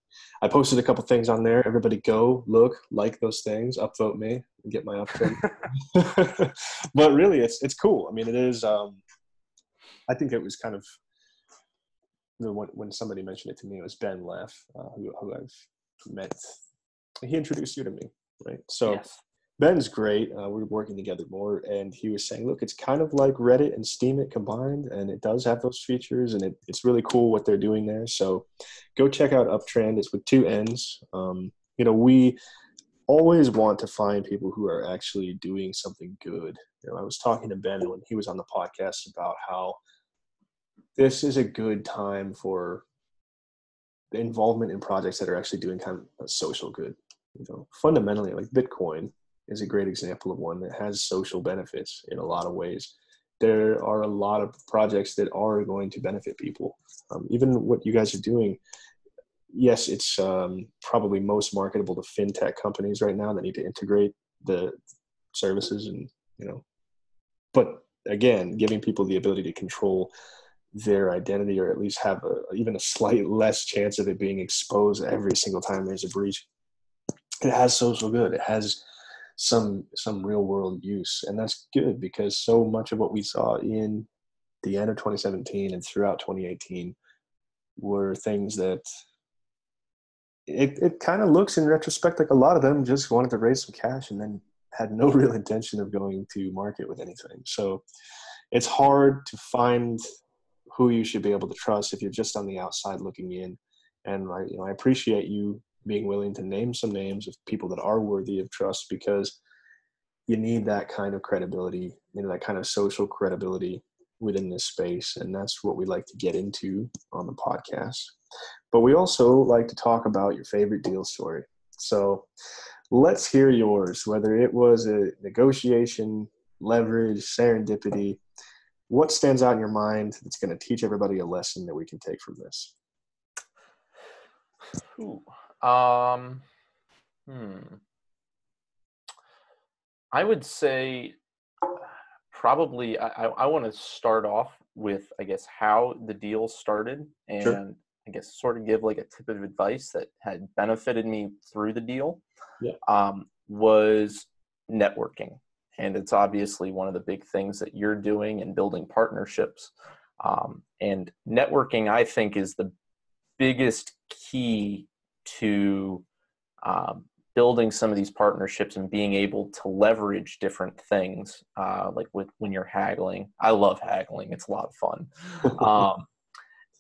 I posted a couple things on there. Everybody go look, like those things, upvote me, and get my upvote. but really, it's it's cool. I mean, it is. Um, I think it was kind of when, when somebody mentioned it to me, it was Ben Leff, uh, who, who I've met. He introduced you to me, right? So yes. Ben's great. Uh, we're working together more, and he was saying, "Look, it's kind of like Reddit and Steemit combined, and it does have those features, and it, it's really cool what they're doing there. So, go check out Uptrennd. It's with two N's. Um, you know, we always want to find people who are actually doing something good. You know, I was talking to Ben when he was on the podcast about how this is a good time for involvement in projects that are actually doing kind of a social good. You know, fundamentally, like Bitcoin is a great example of one that has social benefits in a lot of ways. There are a lot of projects that are going to benefit people. Um, even what you guys are doing, yes, it's um, probably most marketable to fintech companies right now that need to integrate the services and you know, but again, giving people the ability to control their identity or at least have a, even a slight less chance of it being exposed every single time there's a breach it has social good it has some some real world use and that's good because so much of what we saw in the end of 2017 and throughout 2018 were things that it, it kind of looks in retrospect like a lot of them just wanted to raise some cash and then had no real intention of going to market with anything so it's hard to find who you should be able to trust if you're just on the outside looking in. And I, you know, I appreciate you being willing to name some names of people that are worthy of trust because you need that kind of credibility, you know, that kind of social credibility within this space. And that's what we like to get into on the podcast. But we also like to talk about your favorite deal story. So let's hear yours, whether it was a negotiation, leverage, serendipity, what stands out in your mind that's going to teach everybody a lesson that we can take from this? Ooh, um, hmm. I would say probably I, I want to start off with I guess how the deal started and sure. I guess sort of give like a tip of advice that had benefited me through the deal. Yeah. Um, was networking, and it's obviously one of the big things that you're doing and building partnerships. Um, and networking, I think, is the biggest key to um, building some of these partnerships and being able to leverage different things uh, like with when you're haggling. I love haggling. It's a lot of fun. Um,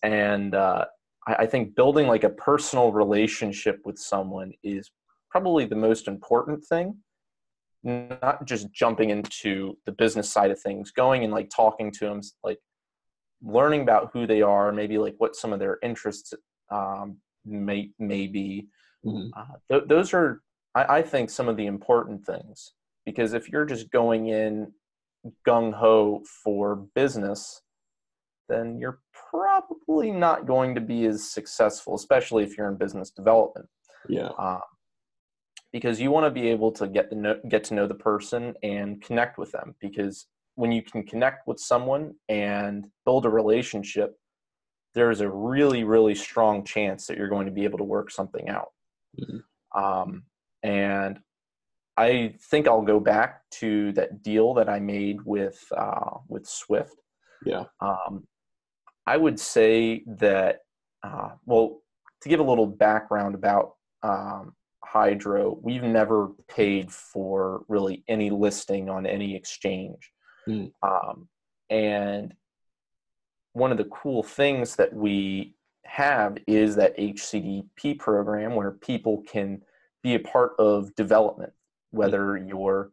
and uh, I, I, think building like a personal relationship with someone is probably the most important thing. Not just jumping into the business side of things going and like talking to them like learning about who they are maybe like what some of their interests um, may may be mm-hmm. uh, th- those are I, I think some of the important things because if you're just going in gung ho for business, then you're probably not going to be as successful, especially if you're in business development. Yeah. Um, because you want to be able to get to know, get to know the person and connect with them. Because when you can connect with someone and build a relationship, there's a really really strong chance that you're going to be able to work something out. Mm-hmm. Um, and I think I'll go back to that deal that I made with uh, with SWFT. Yeah. Um, I would say that uh, well, to give a little background about um, Hydro, we've never paid for really any listing on any exchange, mm. um, and one of the cool things that we have is that HCDP program where people can be a part of development, whether you're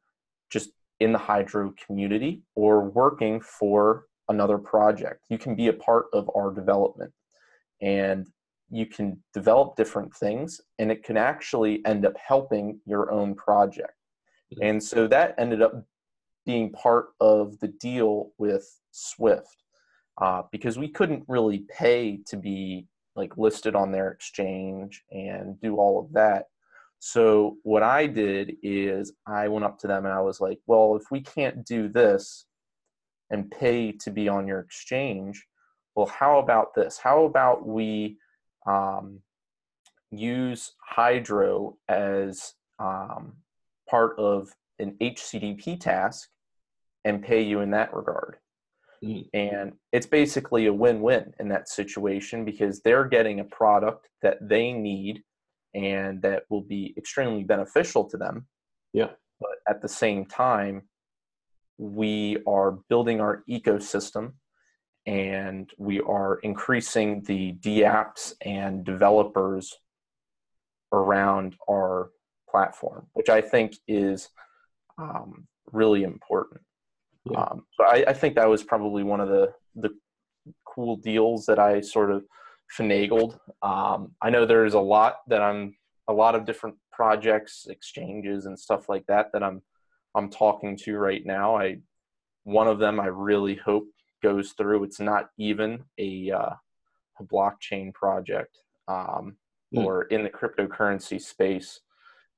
just in the hydro community or working for another project. You can be a part of our development and you can develop different things and it can actually end up helping your own project. Mm-hmm. And so that ended up being part of the deal with SWFT uh, because we couldn't really pay to be like listed on their exchange and do all of that. So what I did is I went up to them and I was like, well, if we can't do this and pay to be on your exchange, well, how about this? How about we um, use Hydro as um, part of an HCDP task and pay you in that regard? Mm. And it's basically a win win in that situation because they're getting a product that they need and that will be extremely beneficial to them. Yeah. But at the same time, we are building our ecosystem and we are increasing the DApps and developers around our platform, which I think is um, really important. Yeah. Um, so I, I, think that was probably one of the the cool deals that I sort of finagled. Um, I know there's a lot that I'm a lot of different projects, exchanges, and stuff like that that I'm I'm talking to right now. I one of them I really hope goes through. It's not even a, uh, a blockchain project um, mm. or in the cryptocurrency space,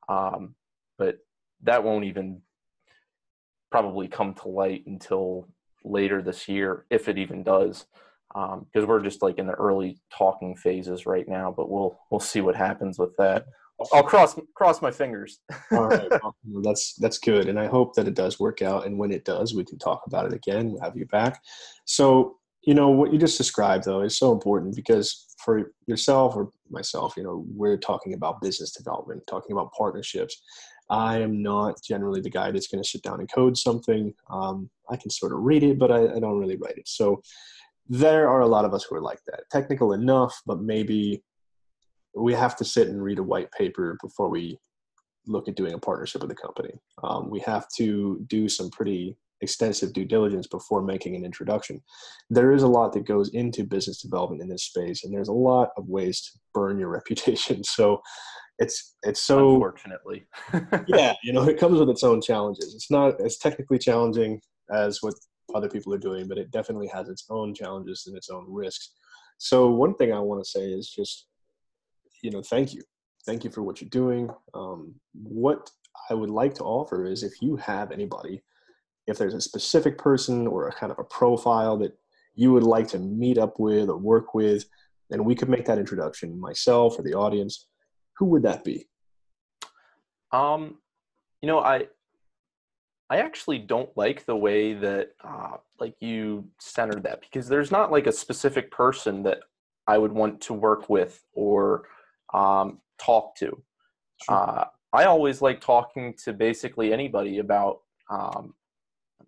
um, but that won't even probably come to light until later this year, if it even does because um, we're just like in the early talking phases right now. But we'll we'll see what happens with that. I'll cross cross my fingers. All right, well, that's that's good, and I hope that it does work out. And when it does, we can talk about it again. We'll have you back. So you know what you just described though is so important because for yourself or myself, you know, we're talking about business development, talking about partnerships. I am not generally the guy that's going to sit down and code something. Um, I can sort of read it, but I, I don't really write it. So there are a lot of us who are like that technical enough but maybe we have to sit and read a white paper before we look at doing a partnership with a company um, we have to do some pretty extensive due diligence before making an introduction there is a lot that goes into business development in this space and there's a lot of ways to burn your reputation so it's it's so unfortunately yeah you know it comes with its own challenges it's not as technically challenging as what other people are doing, but it definitely has its own challenges and its own risks. So one thing I want to say is just you know, thank you. Thank you for what you're doing. Um, what I would like to offer is if you have anybody, if there's a specific person or a kind of a profile that you would like to meet up with or work with, and we could make that introduction, myself or the audience, who would that be? Um, you know, I I actually don't like the way that uh, like you centered that because there's not like a specific person that I would want to work with or um, talk to. Sure. Uh, I always like talking to basically anybody about um,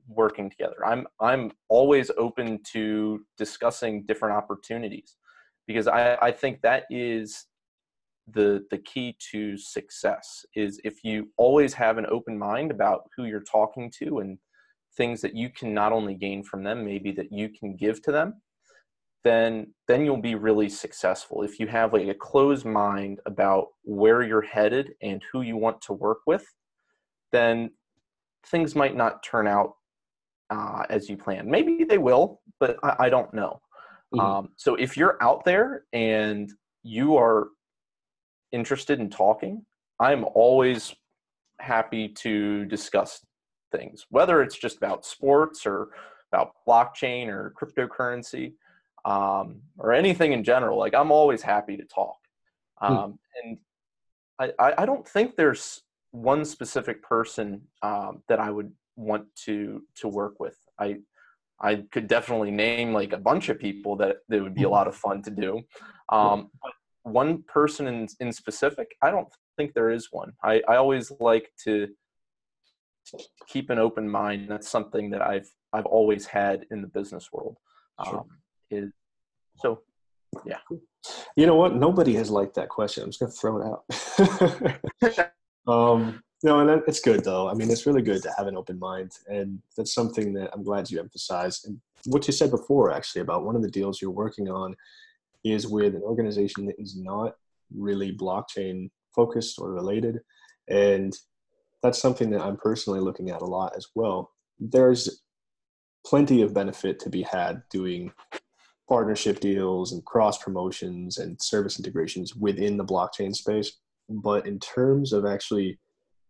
working together. I'm I'm always open to discussing different opportunities because I, I think that is the the key to success is if you always have an open mind about who you're talking to and things that you can not only gain from them maybe that you can give to them then then you'll be really successful. If you have like a closed mind about where you're headed and who you want to work with then things might not turn out uh, as you plan. Maybe they will but i, I don't know. Mm-hmm. um, so if you're out there and you are interested in talking, I'm always happy to discuss things, whether it's just about sports or about blockchain or cryptocurrency um, or anything in general. Like I'm always happy to talk. Hmm. Um, and I, I don't think there's one specific person um, that I would want to to work with. I I could definitely name like a bunch of people that that would be a hmm. lot of fun to do. Um, but one person in, in specific? I don't think there is one. I, I always like to, keep an open mind. That's something that i've i've always had in the business world sure. um, is so yeah. You know what? Nobody has liked that question. I'm just gonna throw it out. Um no and it's good though. I mean it's really good to have an open mind and that's something that i'm glad you emphasized and what you said before actually about one of the deals you're working on is with an organization that is not really blockchain focused or related. And that's something that I'm personally looking at a lot as well. There's plenty of benefit to be had doing partnership deals and cross promotions and service integrations within the blockchain space. But in terms of actually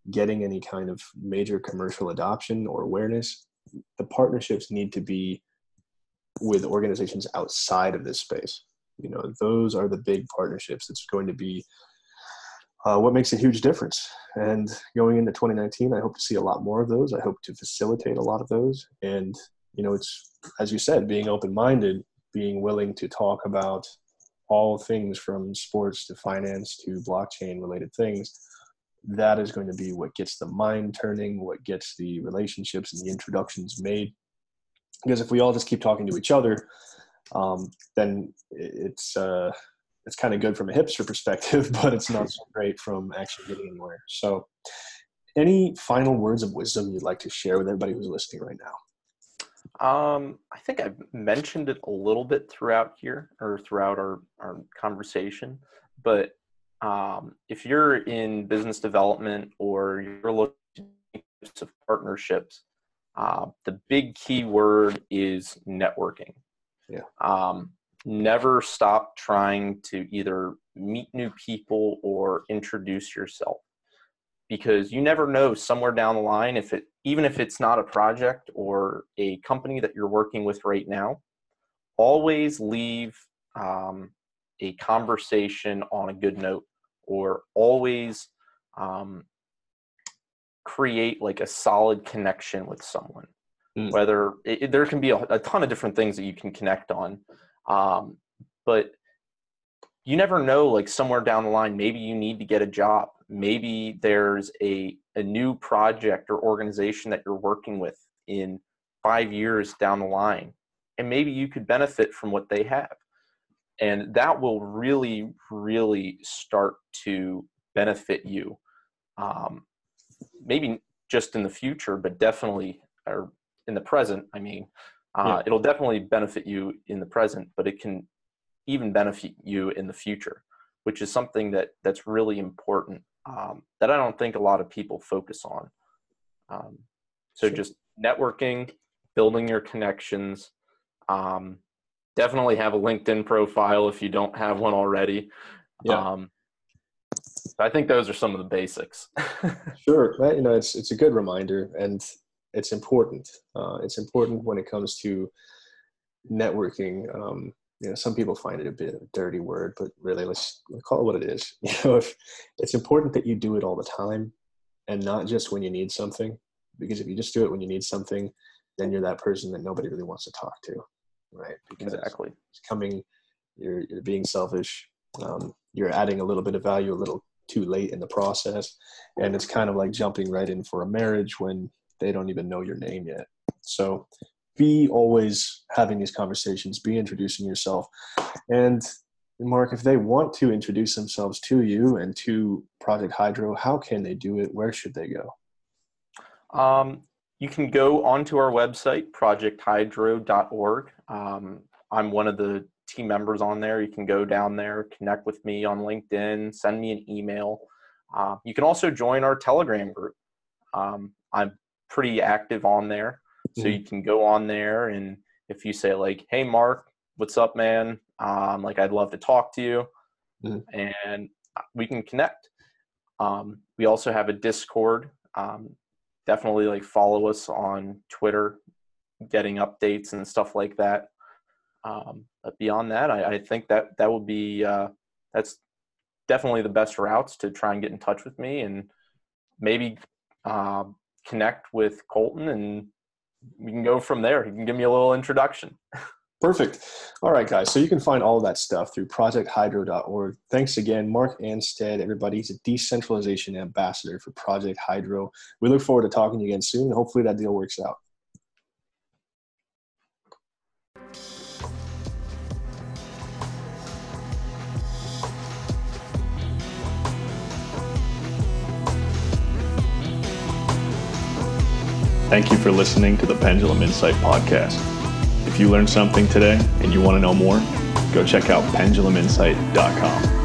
getting any kind of major commercial adoption or awareness, the partnerships need to be with organizations outside of this space you know those are the big partnerships. That's going to be uh, what makes a huge difference. And going into 2019 i hope to see a lot more of those. I hope to facilitate a lot of those. And you know it's as you said being open-minded being willing to talk about all things from sports to finance to blockchain related things that is going to be what gets the mind turning what gets the relationships and the introductions made. Because if we all just keep talking to each other um, then it's uh, it's kind of good from a hipster perspective, but it's not so great from actually getting anywhere. So, any final words of wisdom you'd like to share with everybody who's listening right now? Um, I think I've mentioned it a little bit throughout here or throughout our, our conversation, but um, if you're in business development or you're looking of partnerships, uh, the big key word is networking. Yeah. Um, never stop trying to either meet new people or introduce yourself because you never know somewhere down the line if it even if it's not a project or a company that you're working with right now always leave um, a conversation on a good note or always um, create like a solid connection with someone mm. whether it, there can be a, a, ton of different things that you can connect on um, but you never know like somewhere down the line maybe you need to get a job maybe there's a, a new project or organization that you're working with in five years down the line and maybe you could benefit from what they have and that will really really start to benefit you um, maybe just in the future but definitely or in the present, I mean, uh, yeah. it'll definitely benefit you in the present, but it can even benefit you in the future, which is something that that's really important um, that I don't think a lot of people focus on. Um, so sure. just networking, building your connections. Um, definitely have a LinkedIn profile if you don't have one already. Yeah. Um, I think those are some of the basics. sure, you know, it's it's a good reminder, and it's important. Uh, it's important when it comes to networking. Um, you know, some people find it a bit of a dirty word, but really, let's, let's call it what it is. You know, if it's important that you do it all the time, and not just when you need something, because if you just do it when you need something, then you're that person that nobody really wants to talk to, right? Because exactly. It's coming, you're you're being selfish. Um, you're adding a little bit of value a little too late in the process, and it's kind of like jumping right in for a marriage when they don't even know your name yet. So be always having these conversations, be introducing yourself. And Mark, if they want to introduce themselves to you and to Project Hydro, how can they do it? Where should they go? Um, you can go onto our website, projecthydro.org. Um, I'm one of the team members on there. You can go down there, connect with me on LinkedIn, send me an email. Uh, you can also join our Telegram group. Um, I'm pretty active on there. So mm-hmm. you can go on there and if you say like, "Hey, Mark, what's up, man? Um, like, I'd love to talk to you," mm-hmm. and we can connect. Um, we also have a Discord. Um, definitely like follow us on Twitter, getting updates and stuff like that. Um, but beyond that, I, I, think that that would be uh, that's definitely the best routes to try and get in touch with me and maybe uh, connect with Colton and we can go from there. You can give me a little introduction. Perfect. All right, guys. So you can find all that stuff through projecthydro.org. Thanks again, Mark Anstead, everybody. He's a decentralization ambassador for Project Hydro. We look forward to talking to you again soon. Hopefully that deal works out. Thank you for listening to the Pendulum Insight Podcast. If you learned something today and you want to know more, go check out penduluminsight.com.